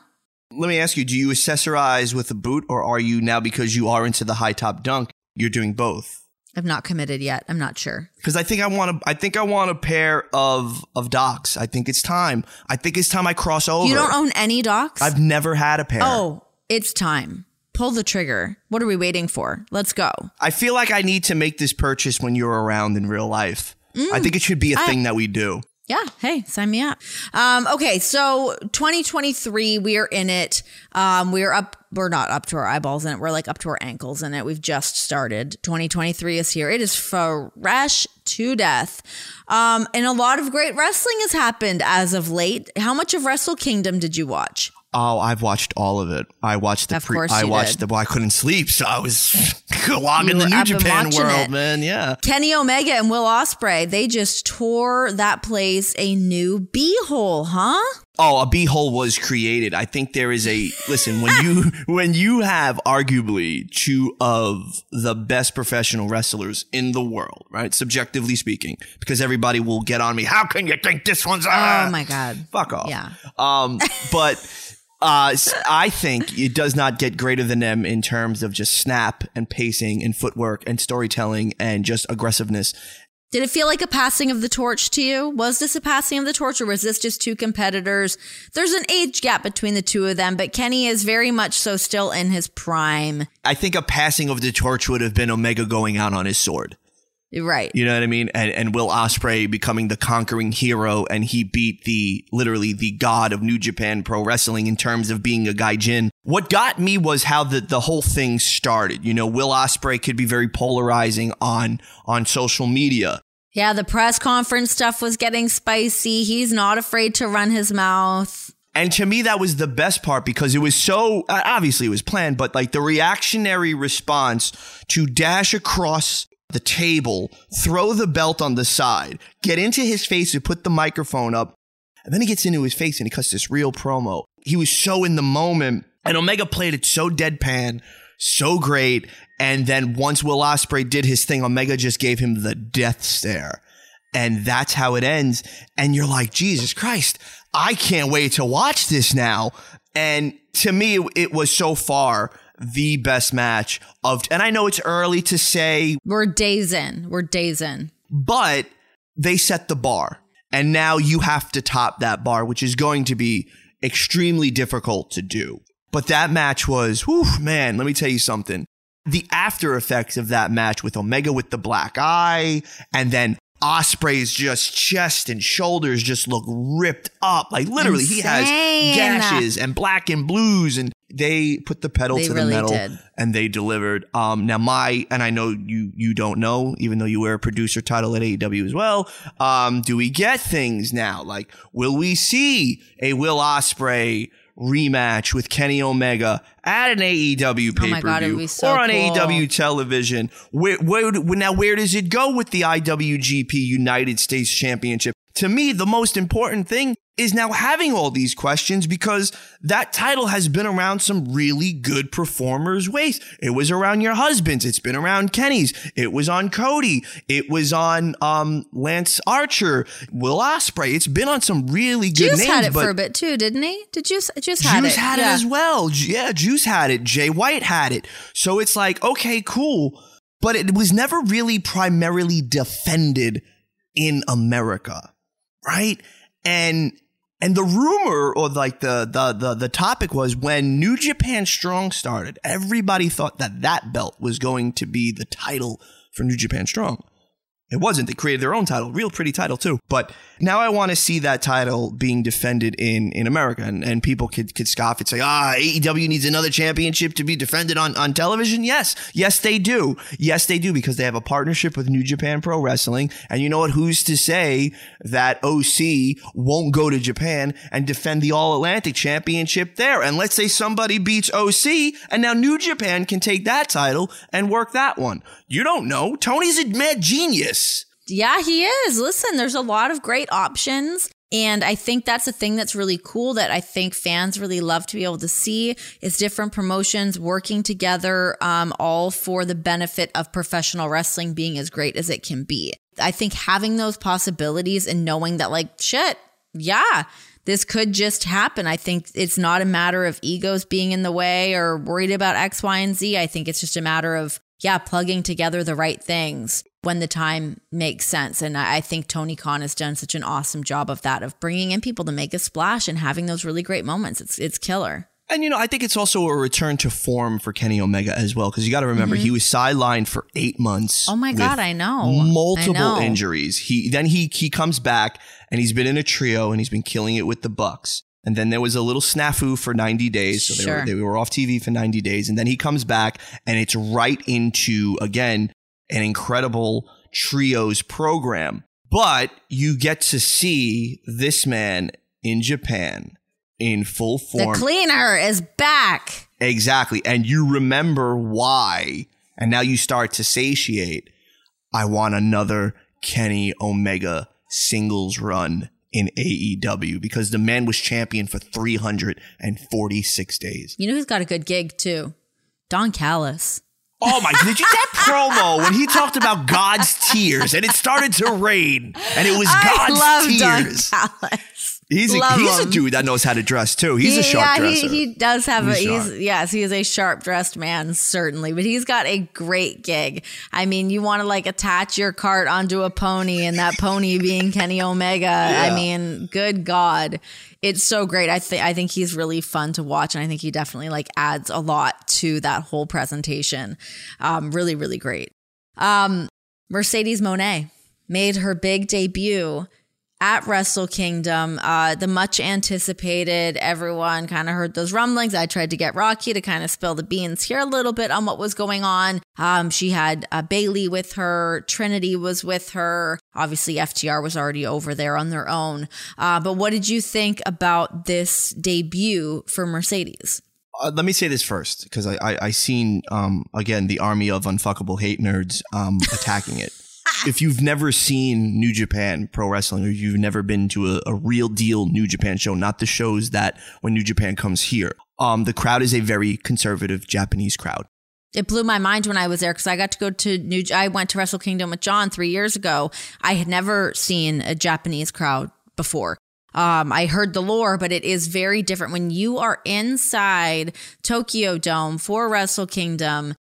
C: let me ask you do you accessorize with a boot or are you now because you are into the high top dunk you're doing both
B: I've not committed yet. I'm not sure.
C: because I think I want to. I think I want a pair of of docks. I think it's time. I think it's time I cross over.
B: You don't own any docs?
C: I've never had a pair.
B: oh, it's time. Pull the trigger. What are we waiting for? Let's go.
C: I feel like I need to make this purchase when you're around in real life. I mm. think it should be a thing that we do.
B: Yeah. Hey, sign me up. Um, okay. So 2023, we are in it. Um, we're up, we're not up to our eyeballs in it. We're like up to our ankles in it. We've just started. 2023 is here. It is fresh to death. Um, and a lot of great wrestling has happened as of late. How much of Wrestle Kingdom did you watch?
C: Oh, I've watched all of it. I watched the
B: Of
C: pre.
B: course
C: I watched
B: did.
C: the. Well, I couldn't sleep, so I was logging the New Japan world,
B: it.
C: man. Yeah.
B: Kenny Omega and Will Ospreay, they just tore that place a new beehole, huh?
C: Oh, a beehole was created. I think there is a listen when you when you have arguably two of the best professional wrestlers in the world, right? Subjectively speaking, because everybody will get on me. How can you think this one's? Ah?
B: Oh my god!
C: Fuck off.
B: Yeah.
C: Um, but uh, I think it does not get greater than them in terms of just snap and pacing and footwork and storytelling and just aggressiveness.
B: Did it feel like a passing of the torch to you? Was this a passing of the torch or was this just two competitors? There's an age gap between the two of them, but Kenny is very much so still in his prime.
C: I think a passing of the torch would have been Omega going out on his sword.
B: Right.
C: You know what I mean? And and Will Ospreay becoming the conquering hero, and he beat the literally the god of New Japan Pro Wrestling in terms of being a gaijin. What got me was how the the whole thing started. You know, Will Ospreay could be very polarizing on on social media.
B: Yeah, the press conference stuff was getting spicy. He's not afraid to run his mouth.
C: And to me, that was the best part because it was so uh, obviously it was planned, but like the reactionary response to dash across the table, throw the belt on the side, get into his face and put the microphone up, and then he gets into his face and he cuts this real promo. He was so in the moment, and Omega played it so deadpan, so great. And then once Will Ospreay did his thing, Omega just gave him the death stare and that's how it ends. And you're like, Jesus Christ, I can't wait to watch this now. And to me, it was so far the best match of, and I know it's early to say,
B: We're days in. We're days in.
C: but they set the bar. And now you have to top that bar, which is going to be extremely difficult to do. But that match was, whew, man, let me tell you something. The after effects of that match with Omega with the black eye and then Ospreay's just chest and shoulders just look ripped up. Like literally, he has gashes and black and blues, and they put the pedal
B: They
C: to the
B: really
C: metal
B: did.
C: and they delivered. Um, now my and I know you you don't know, even though you wear a producer title at AEW as well. Um, do we get things now? Like, will we see a Will Ospreay rematch with Kenny Omega at an AEW
B: Oh
C: pay per view
B: be so
C: or on
B: cool.
C: AEW television? Where, where now? Where does it go with the IWGP United States Championship? To me, the most important thing is now having all these questions because that title has been around some really good performers' waist. It was around your husband's. It's been around Kenny's. It was on Cody. It was on um, Lance Archer, Will Ospreay. It's been on some really good
B: Juice
C: names.
B: had it for a bit too, didn't he? Did Juice? Juice had
C: Juice
B: it.
C: had
B: yeah.
C: it as well. Yeah, Juice had it. Jay White had it. So it's like, okay, cool. But it was never really primarily defended in America. Right? And and the rumor or like the the the the topic was when New Japan Strong started, everybody thought that that belt was going to be the title for New Japan Strong. It wasn't. They created their own title, real pretty title too. But now I want to see that title being defended in, in America, and, and people could could scoff and say, ah, AEW needs another championship to be defended on on television. Yes, yes they do. Yes they do because they have a partnership with New Japan Pro Wrestling, and you know what? Who's to say that OC won't go to Japan and defend the All Atlantic Championship there? And let's say somebody beats OC, and now New Japan can take that title and work that one. You don't know. Tony's a mad genius.
B: Yeah, he is. Listen, there's a lot of great options. And I think that's a thing that's really cool that I think fans really love to be able to see is different promotions working together, um, all for the benefit of professional wrestling being as great as it can be. I think having those possibilities and knowing that, like, shit, yeah, this could just happen. I think it's not a matter of egos being in the way or worried about X, Y, and Z. I think it's just a matter of, yeah, plugging together the right things when the time makes sense. And I think Tony Khan has done such an awesome job of that, of bringing in people to make a splash and having those really great moments. It's it's killer.
C: And you know, I think it's also a return to form for Kenny Omega as well, because you got to remember he was sidelined for eight months.
B: Mm-hmm. Oh my God, I know.
C: multiple
B: I know.
C: injuries. He then he he comes back and he's been in a trio and he's been killing it with the Bucks. And then there was a little snafu for 90 days. So they, were, they were off TV for 90 days. And then he comes back and it's right into, again, an incredible trios program. But you get to see this man in Japan in full form.
B: The cleaner is back.
C: Exactly. And you remember why. And now you start to satiate. I want another Kenny Omega singles run in AEW because the man was champion for 346 days.
B: You know who's got a good gig too? Don Callis.
C: Oh my! Did you that promo when he talked about God's tears and it started to rain and it was God's
B: I love
C: tears?
B: Don Callis.
C: He's a,
B: Love
C: he's a dude that knows how to dress too. He's a sharp
B: yeah,
C: dresser.
B: He, he does have
C: He's
B: a he's yes, he is a sharp dressed man, certainly. But he's got a great gig. I mean, you want to like attach your cart onto a pony and that pony being Kenny Omega. I mean, good God. It's so great. I think I think he's really fun to watch and I think he definitely like adds a lot to that whole presentation. Um, really, really great. Um, Mercedes Moné made her big debut at Wrestle Kingdom. Uh, the much anticipated, everyone kind of heard those rumblings. I tried to get Rocky to kind of spill the beans here a little bit on what was going on. Um, she had uh, Bayley with her, Trinity was with her. Obviously, FTR was already over there on their own. Uh, but what did you think about this debut for Mercedes?
C: uh, let me say this first because I, I I seen um again the army of unfuckable hate nerds um attacking it. if you've never seen New Japan Pro Wrestling or you've never been to a, a real deal New Japan show, not the shows that when New Japan comes here, um the crowd is a very conservative Japanese crowd.
B: It blew my mind when I was there because I got to go to New. I went to Wrestle Kingdom with John three years ago. I had never seen a Japanese crowd before. Um, I heard the lore, but it is very different when you are inside Tokyo Dome for Wrestle Kingdom,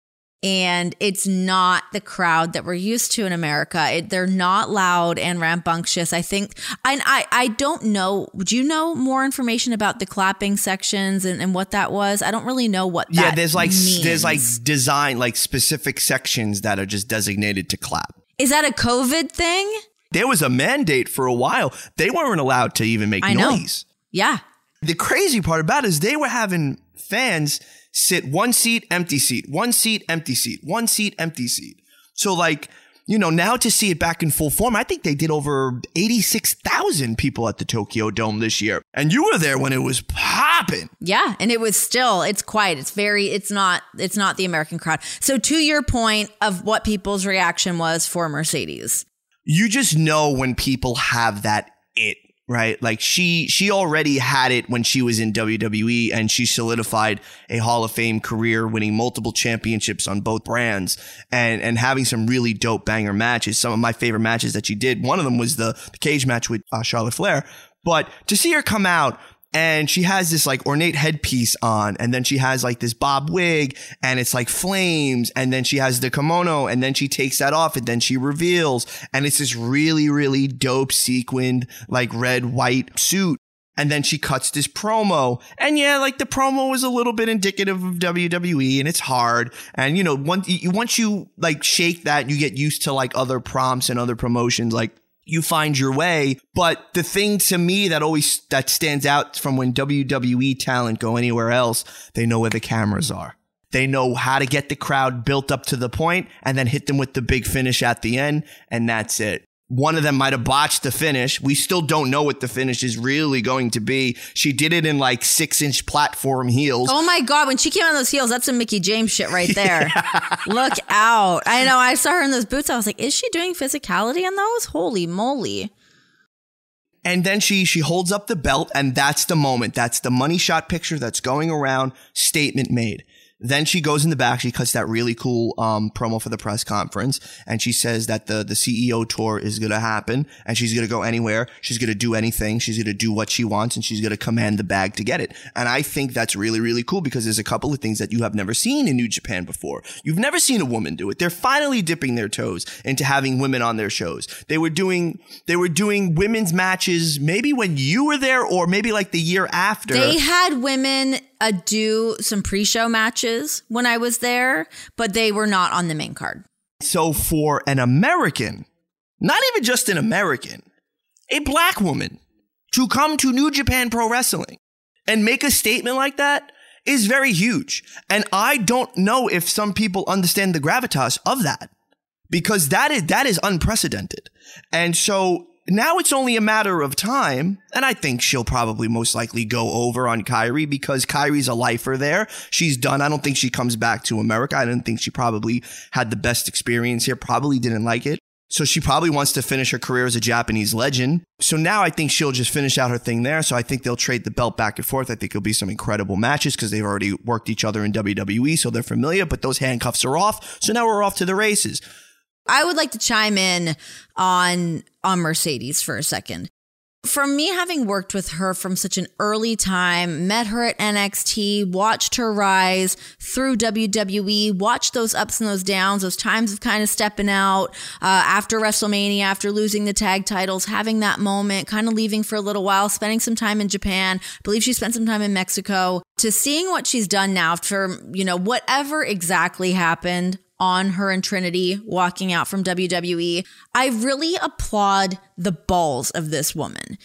B: and it's not the crowd that we're used to in America. It, they're not loud and rambunctious. I think, and I, I don't know. Would you know more information about the clapping sections and, and what that was? I don't really know what.
C: yeah,
B: that
C: there's like
B: means.
C: there's like design like specific sections that are just designated to clap.
B: Is that a COVID thing?
C: There was a mandate for a while. They weren't allowed to even make
B: I know.
C: noise.
B: Yeah.
C: The crazy part about it is they were having fans sit one seat, empty seat, one seat, empty seat, one seat, empty seat. So like, you know, now to see it back in full form, I think they did over 86,000 people at the Tokyo Dome this year. And you were there when it was popping.
B: Yeah, and it was still it's quiet. It's very it's not it's not the American crowd. So to your point of what people's reaction was for Mercedes.
C: You just know when people have that it, right? Like she she already had it when she was in WWE and she solidified a Hall of Fame career winning multiple championships on both brands and and having some really dope banger matches. Some of my favorite matches that she did. One of them was the, the cage match with uh, Charlotte Flair. But to see her come out and she has this like ornate headpiece on and then she has like this bob wig and it's like flames and then she has the kimono and then she takes that off and then she reveals. And it's this really really dope sequined like red white suit. And then she cuts this promo. And yeah like the promo was a little bit indicative of WWE and it's hard. And you know once you once you like shake that you get used to like other prompts and other promotions like you find your way. But the thing to me that always that stands out from when WWE talent go anywhere else, they know where the cameras are. They know how to get the crowd built up to the point and then hit them with the big finish at the end, and that's it. One of them might have botched the finish. We still don't know what the finish is really going to be. She did it in like six inch platform heels.
B: Oh my god, when she came on those heels, that's some Mickie James shit right there. Look out. I know I saw her in those boots. I was like, is she doing physicality in those? Holy moly.
C: And then she she holds up the belt, and that's the moment. That's the money shot picture that's going around. Statement made. Then she goes in the back. She cuts that really cool um, promo for the press conference, and she says that the the CEO tour is going to happen, and she's going to go anywhere. She's going to do anything. She's going to do what she wants, and she's going to command the bag to get it. And I think that's really really cool because there's a couple of things that you have never seen in New Japan before. You've never seen a woman do it. They're finally dipping their toes into having women on their shows. They were doing they were doing women's matches maybe when you were there, or maybe like the year after.
B: They had women uh, do some pre-show matches when I was there, but they were not on the main card.
C: So for an American, not even just an American, a black woman to come to New Japan Pro Wrestling and make a statement like that is very huge. And I don't know if some people understand the gravitas of that because that is that is unprecedented. And so now it's only a matter of time, and I think she'll probably most likely go over on Kairi because Kairi's a lifer there. She's done. I don't think she comes back to America. I don't think she probably had the best experience here, probably didn't like it. So she probably wants to finish her career as a Japanese legend. So now I think she'll just finish out her thing there. So I think they'll trade the belt back and forth. I think it'll be some incredible matches because they've already worked each other in WWE, so they're familiar, but those handcuffs are off. So now we're off to the races.
B: I would like to chime in on on Mercedes for a second from me having worked with her from such an early time, met her at NXT, watched her rise through WWE, watched those ups and those downs, those times of kind of stepping out uh, after WrestleMania, after losing the tag titles, having that moment, kind of leaving for a little while, spending some time in Japan. I believe she spent some time in Mexico. To seeing what she's done now for, you know, whatever exactly happened on her and Trinity walking out from WWE. I really applaud the balls of this woman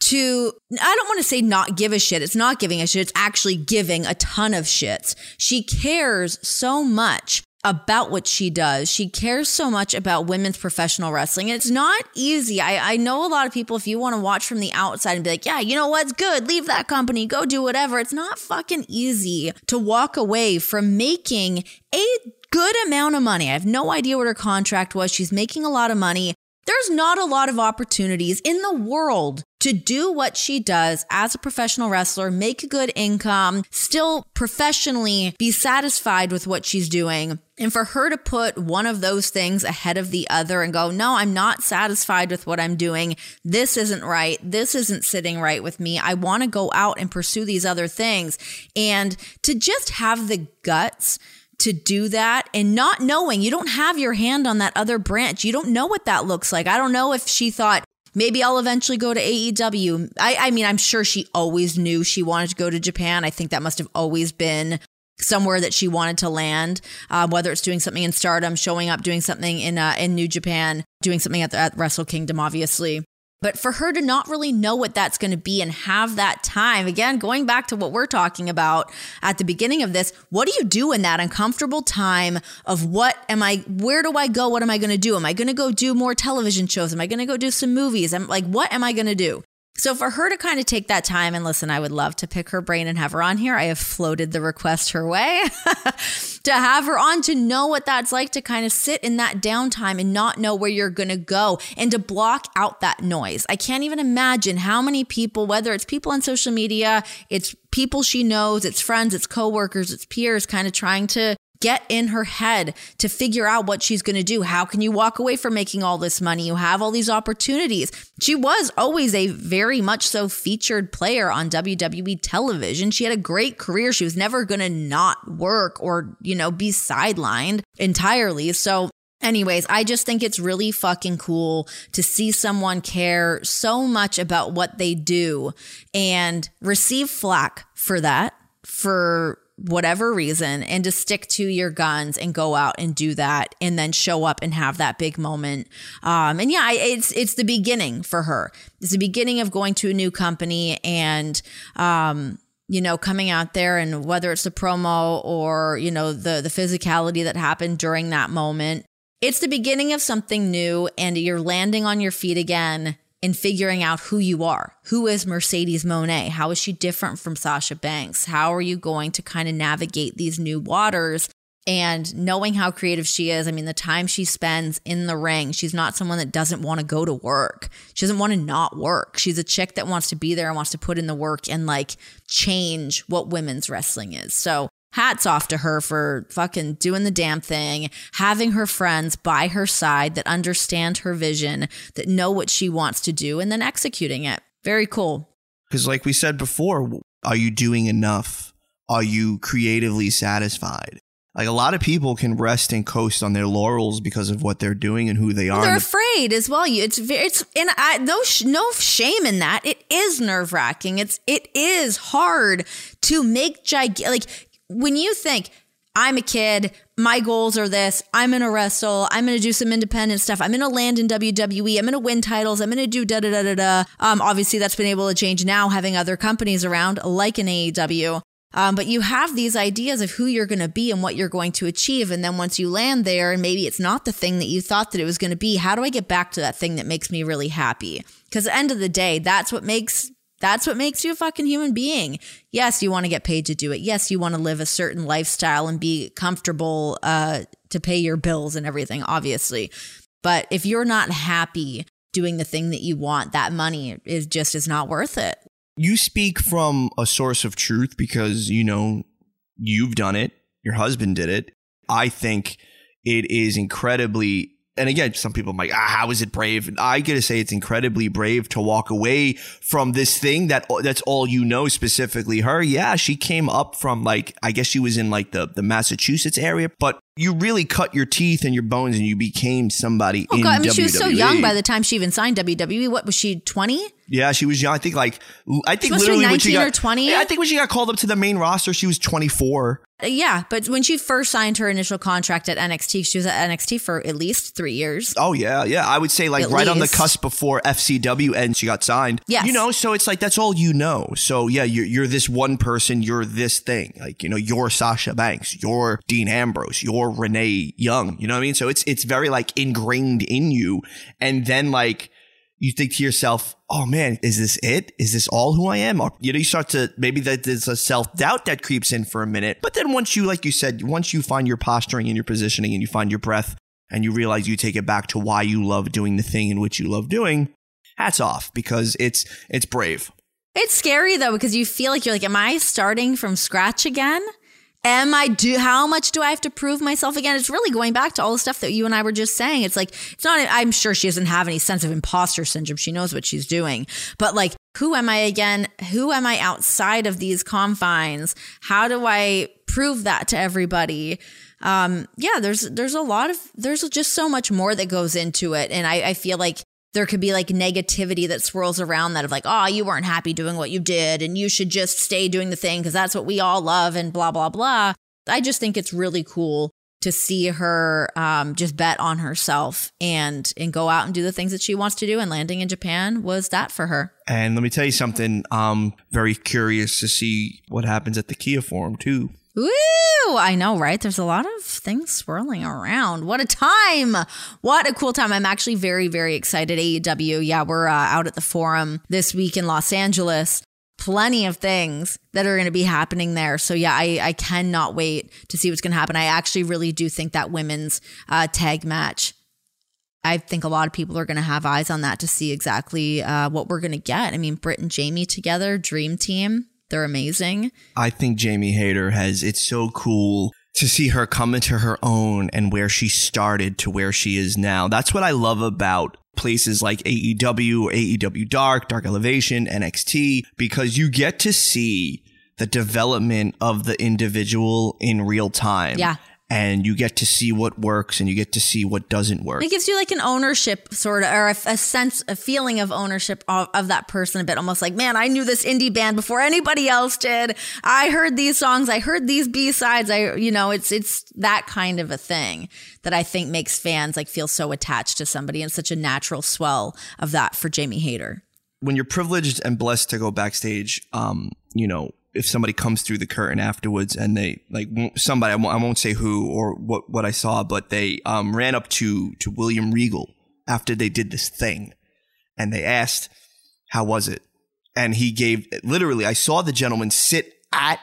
B: to I don't want to say not give a shit. It's not giving a shit. It's actually giving a ton of shits. She cares so much about what she does. She cares so much about women's professional wrestling. And it's not easy. I, I know a lot of people, if you want to watch from the outside and be like, yeah, you know what's good, leave that company, go do whatever. It's not fucking easy to walk away from making a good amount of money. I have no idea what her contract was. She's making a lot of money. There's not a lot of opportunities in the world to do what she does as a professional wrestler, make a good income, still professionally be satisfied with what she's doing. And for her to put one of those things ahead of the other and go, no, I'm not satisfied with what I'm doing. This isn't right. This isn't sitting right with me. I want to go out and pursue these other things. And to just have the guts to do that and not knowing you don't have your hand on that other branch. You don't know what that looks like. I don't know if she thought maybe I'll eventually go to AEW. I, I mean, I'm sure she always knew she wanted to go to Japan. I think that must have always been somewhere that she wanted to land, uh, whether it's doing something in Stardom, showing up, doing something in uh, in New Japan, doing something at, the, at Wrestle Kingdom, obviously. But for her to not really know what that's going to be and have that time, again, going back to what we're talking about at the beginning of this, what do you do in that uncomfortable time of what am I, where do I go? What am I going to do? Am I going to go do more television shows? Am I going to go do some movies? I'm like, what am I going to do? So for her to kind of take that time and listen, I would love to pick her brain and have her on here. I have floated the request her way to have her on to know what that's like to kind of sit in that downtime and not know where you're going to go and to block out that noise. I can't even imagine how many people, whether it's people on social media, it's people she knows, it's friends, it's coworkers, it's peers kind of trying to get in her head to figure out what she's going to do. How can you walk away from making all this money? You have all these opportunities. She was always a very much so featured player on WWE television. She had a great career. She was never going to not work or, you know, be sidelined entirely. So Anyways, I just think it's really fucking cool to see someone care so much about what they do and receive flack for that, for whatever reason and to stick to your guns and go out and do that and then show up and have that big moment. Um, and yeah, it's it's the beginning for her. It's the beginning of going to a new company and um, you know, coming out there and whether it's the promo or, you know, the the physicality that happened during that moment. It's the beginning of something new and you're landing on your feet again in figuring out who you are. Who is Mercedes Moné? How is she different from Sasha Banks? How are you going to kind of navigate these new waters? And knowing how creative she is, I mean, the time she spends in the ring, she's not someone that doesn't want to go to work. She doesn't want to not work. She's a chick that wants to be there and wants to put in the work and like change what women's wrestling is. So hats off to her for fucking doing the damn thing, having her friends by her side that understand her vision, that know what she wants to do, and then executing it. Very cool.
C: Because, like we said before, are you doing enough? Are you creatively satisfied? Like a lot of people can rest and coast on their laurels because of what they're doing and who they are.
B: They're afraid as well. It's very, it's and I no no shame in that. It is nerve wracking. It's it is hard to make gigantic. Like when you think, I'm a kid, my goals are this, I'm to wrestle, I'm to do some independent stuff, I'm to land in WWE, I'm to win titles, I'm to do da da da da da. Um, obviously, that's been able to change now, having other companies around like an AEW. Um, but you have these ideas of who you're going to be and what you're going to achieve. And then once you land there and maybe it's not the thing that you thought that it was going to be, how do I get back to that thing that makes me really happy? Because end of the day, that's what makes that's what makes you a fucking human being. Yes, you want to get paid to do it. Yes, you want to live a certain lifestyle and be comfortable uh, to pay your bills and everything, obviously. But if you're not happy doing the thing that you want, that money is just is not worth it.
C: You speak from a source of truth because you know you've done it, your husband did it. I think it is incredibly and again, some people might, ah, how is it brave? I gotta say, it's incredibly brave to walk away from this thing that that's all you know. Specifically, her, yeah, she came up from like, I guess she was in like the the Massachusetts area, but you really cut your teeth and your bones, and you became somebody.
B: Oh
C: in
B: God, I mean, she was so young by the time she even signed WWE. What was she, 20?
C: Yeah, she was young. I think like I think
B: She must have
C: literally when she
B: 19
C: got
B: or 20?
C: Yeah, I think when she got called up to the main roster, she was 24.
B: Uh, Uh, yeah, but when she first signed her initial contract at NXT, she was at NXT for at least three years.
C: Oh yeah, yeah. I would say like
B: At
C: right on the cusp before FCW and she got signed.
B: Yeah,
C: You know, so it's like that's all you know. So yeah, you're you're this one person, you're this thing. Like, you know, you're Sasha Banks, you're Dean Ambrose, you're Renee Young. You know what I mean? So it's it's very like ingrained in you. And then like you think to yourself, oh man, is this it? Is this all who I am? Or, you know, you start to maybe that there's a self doubt that creeps in for a minute. But then once you, like you said, once you find your posturing and your positioning and you find your breath and you realize you take it back to why you love doing the thing in which you love doing, hats off because it's it's brave.
B: It's scary though because you feel like you're like, am I starting from scratch again? Am I do how much do I have to prove myself again? It's really going back to all the stuff that you and I were just saying. It's like it's not I'm sure she doesn't have any sense of imposter syndrome. She knows what she's doing. But like who am I again? Who am I outside of these confines? How do I prove that to everybody? Um yeah, there's there's a lot of there's just so much more that goes into it and I I feel like there could be like negativity that swirls around that of like, oh, you weren't happy doing what you did and you should just stay doing the thing because that's what we all love and blah, blah, blah. I just think it's really cool to see her um, just bet on herself and and go out and do the things that she wants to do. And landing in Japan was that for her.
C: And let me tell you something. I'm very curious to see what happens at the Kia Forum too.
B: Woo! I know, right? There's a lot of things swirling around. What a time! What a cool time! I'm actually very, very excited. AEW, yeah, we're uh, out at the forum this week in Los Angeles. Plenty of things that are going to be happening there. So yeah, I, I cannot wait to see what's going to happen. I actually really do think that women's uh, tag match. I think a lot of people are going to have eyes on that to see exactly uh, what we're going to get. I mean, Britt and Jamie together, dream team. They're amazing.
C: I think Jamie Hayter has, it's so cool to see her come into her own and where she started to where she is now. That's what I love about places like AEW or AEW Dark, Dark Elevation, NXT, because you get to see the development of the individual in real time.
B: Yeah.
C: And you get to see what works and you get to see what doesn't work.
B: It gives you like an ownership sort of, or a, a sense, a feeling of ownership of, of that person a bit, almost like, man, I knew this indie band before anybody else did. I heard these songs. I heard these B sides. I, you know, it's, it's that kind of a thing that I think makes fans like feel so attached to somebody and such a natural swell of that for Jamie Hayter.
C: when you're privileged and blessed to go backstage, um, you know, if somebody comes through the curtain afterwards and they like somebody, I won't, I won't say who or what, what I saw, but they, um, ran up to, to William Regal after they did this thing and they asked, how was it? And he gave literally, I saw the gentleman sit at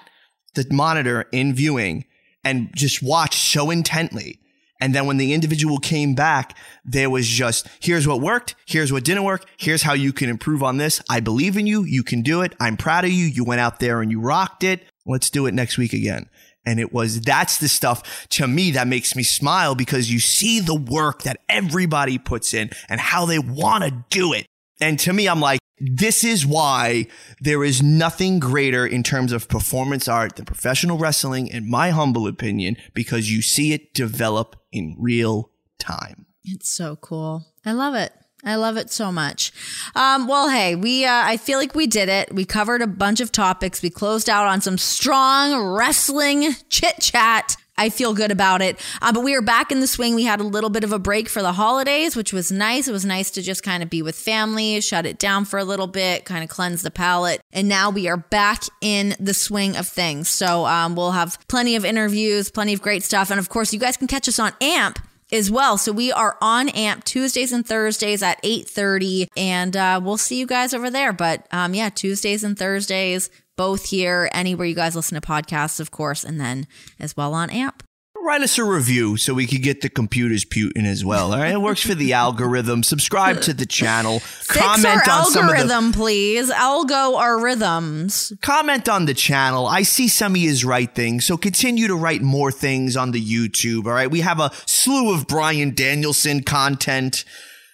C: the monitor in viewing and just watch so intently. And then when the individual came back, there was just, here's what worked. Here's what didn't work. Here's how you can improve on this. I believe in you. You can do it. I'm proud of you. You went out there and you rocked it. Let's do it next week again. And it was, that's the stuff to me that makes me smile because you see the work that everybody puts in and how they want to do it. And to me, I'm like, this is why there is nothing greater in terms of performance art than professional wrestling, in my humble opinion, because you see it develop in real time.
B: It's so cool. I love it. I love it so much. Um, well, hey, we uh, I feel like we did it. We covered a bunch of topics. We closed out on some strong wrestling chit chat. I feel good about it. Uh, but we are back in the swing. We had a little bit of a break for the holidays, which was nice. It was nice to just kind of be with family, shut it down for a little bit, kind of cleanse the palate. And now we are back in the swing of things. So um, we'll have plenty of interviews, plenty of great stuff. And of course, you guys can catch us on AMP as well. So we are on AMP Tuesdays and Thursdays at 8:30 and uh, we'll see you guys over there. But um, yeah, Tuesdays and Thursdays both here anywhere you guys listen to podcasts, of course, and then as well on AMP.
C: write us a review so we could get the computers putin as well. All right, it works for the algorithm. Subscribe to the channel.
B: Fix our
C: on some of the
B: algorithm, please. Algo our rhythms.
C: comment on the channel. I see some of his right things, so continue to write more things on the YouTube. All right, we have a slew of Bryan Danielson content.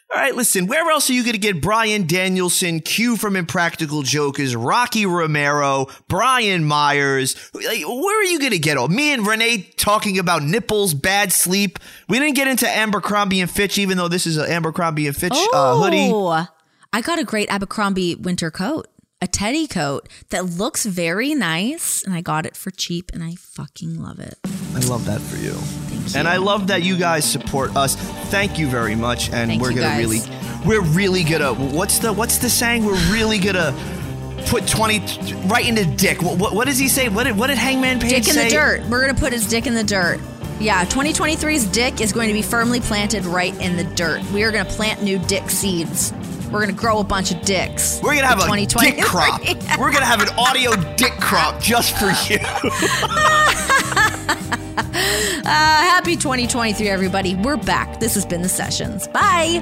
C: All right, listen, where else are you going to get Bryan Danielson, Q from Impractical Jokers, Rocky Romero, Brian Myers? Like, Where are you going to get all? Me and Renee talking about nipples, bad sleep. We didn't get into Abercrombie and Fitch, even though this is an Abercrombie and Fitch uh, hoodie.
B: Oh, I got a great Abercrombie winter coat, a teddy coat that looks very nice, and I got it for cheap, and I fucking love it.
C: I love that for you. And I love that you guys support us. Thank you very much. And
B: Thank
C: we're gonna
B: guys.
C: really we're really gonna what's the what's the saying? We're really gonna put 20 right into dick. What, what, what does he say? What did what did Hangman Page
B: dick in
C: say?
B: the dirt. We're gonna put his dick in the dirt. Yeah, 2023's dick is going to be firmly planted right in the dirt. We are gonna plant new dick seeds. We're gonna grow a bunch of dicks.
C: We're gonna have a
B: 2023.
C: dick crop. We're gonna have an audio dick crop just for you.
B: Uh, happy 2023, everybody. We're back. This has been the sessions. Bye.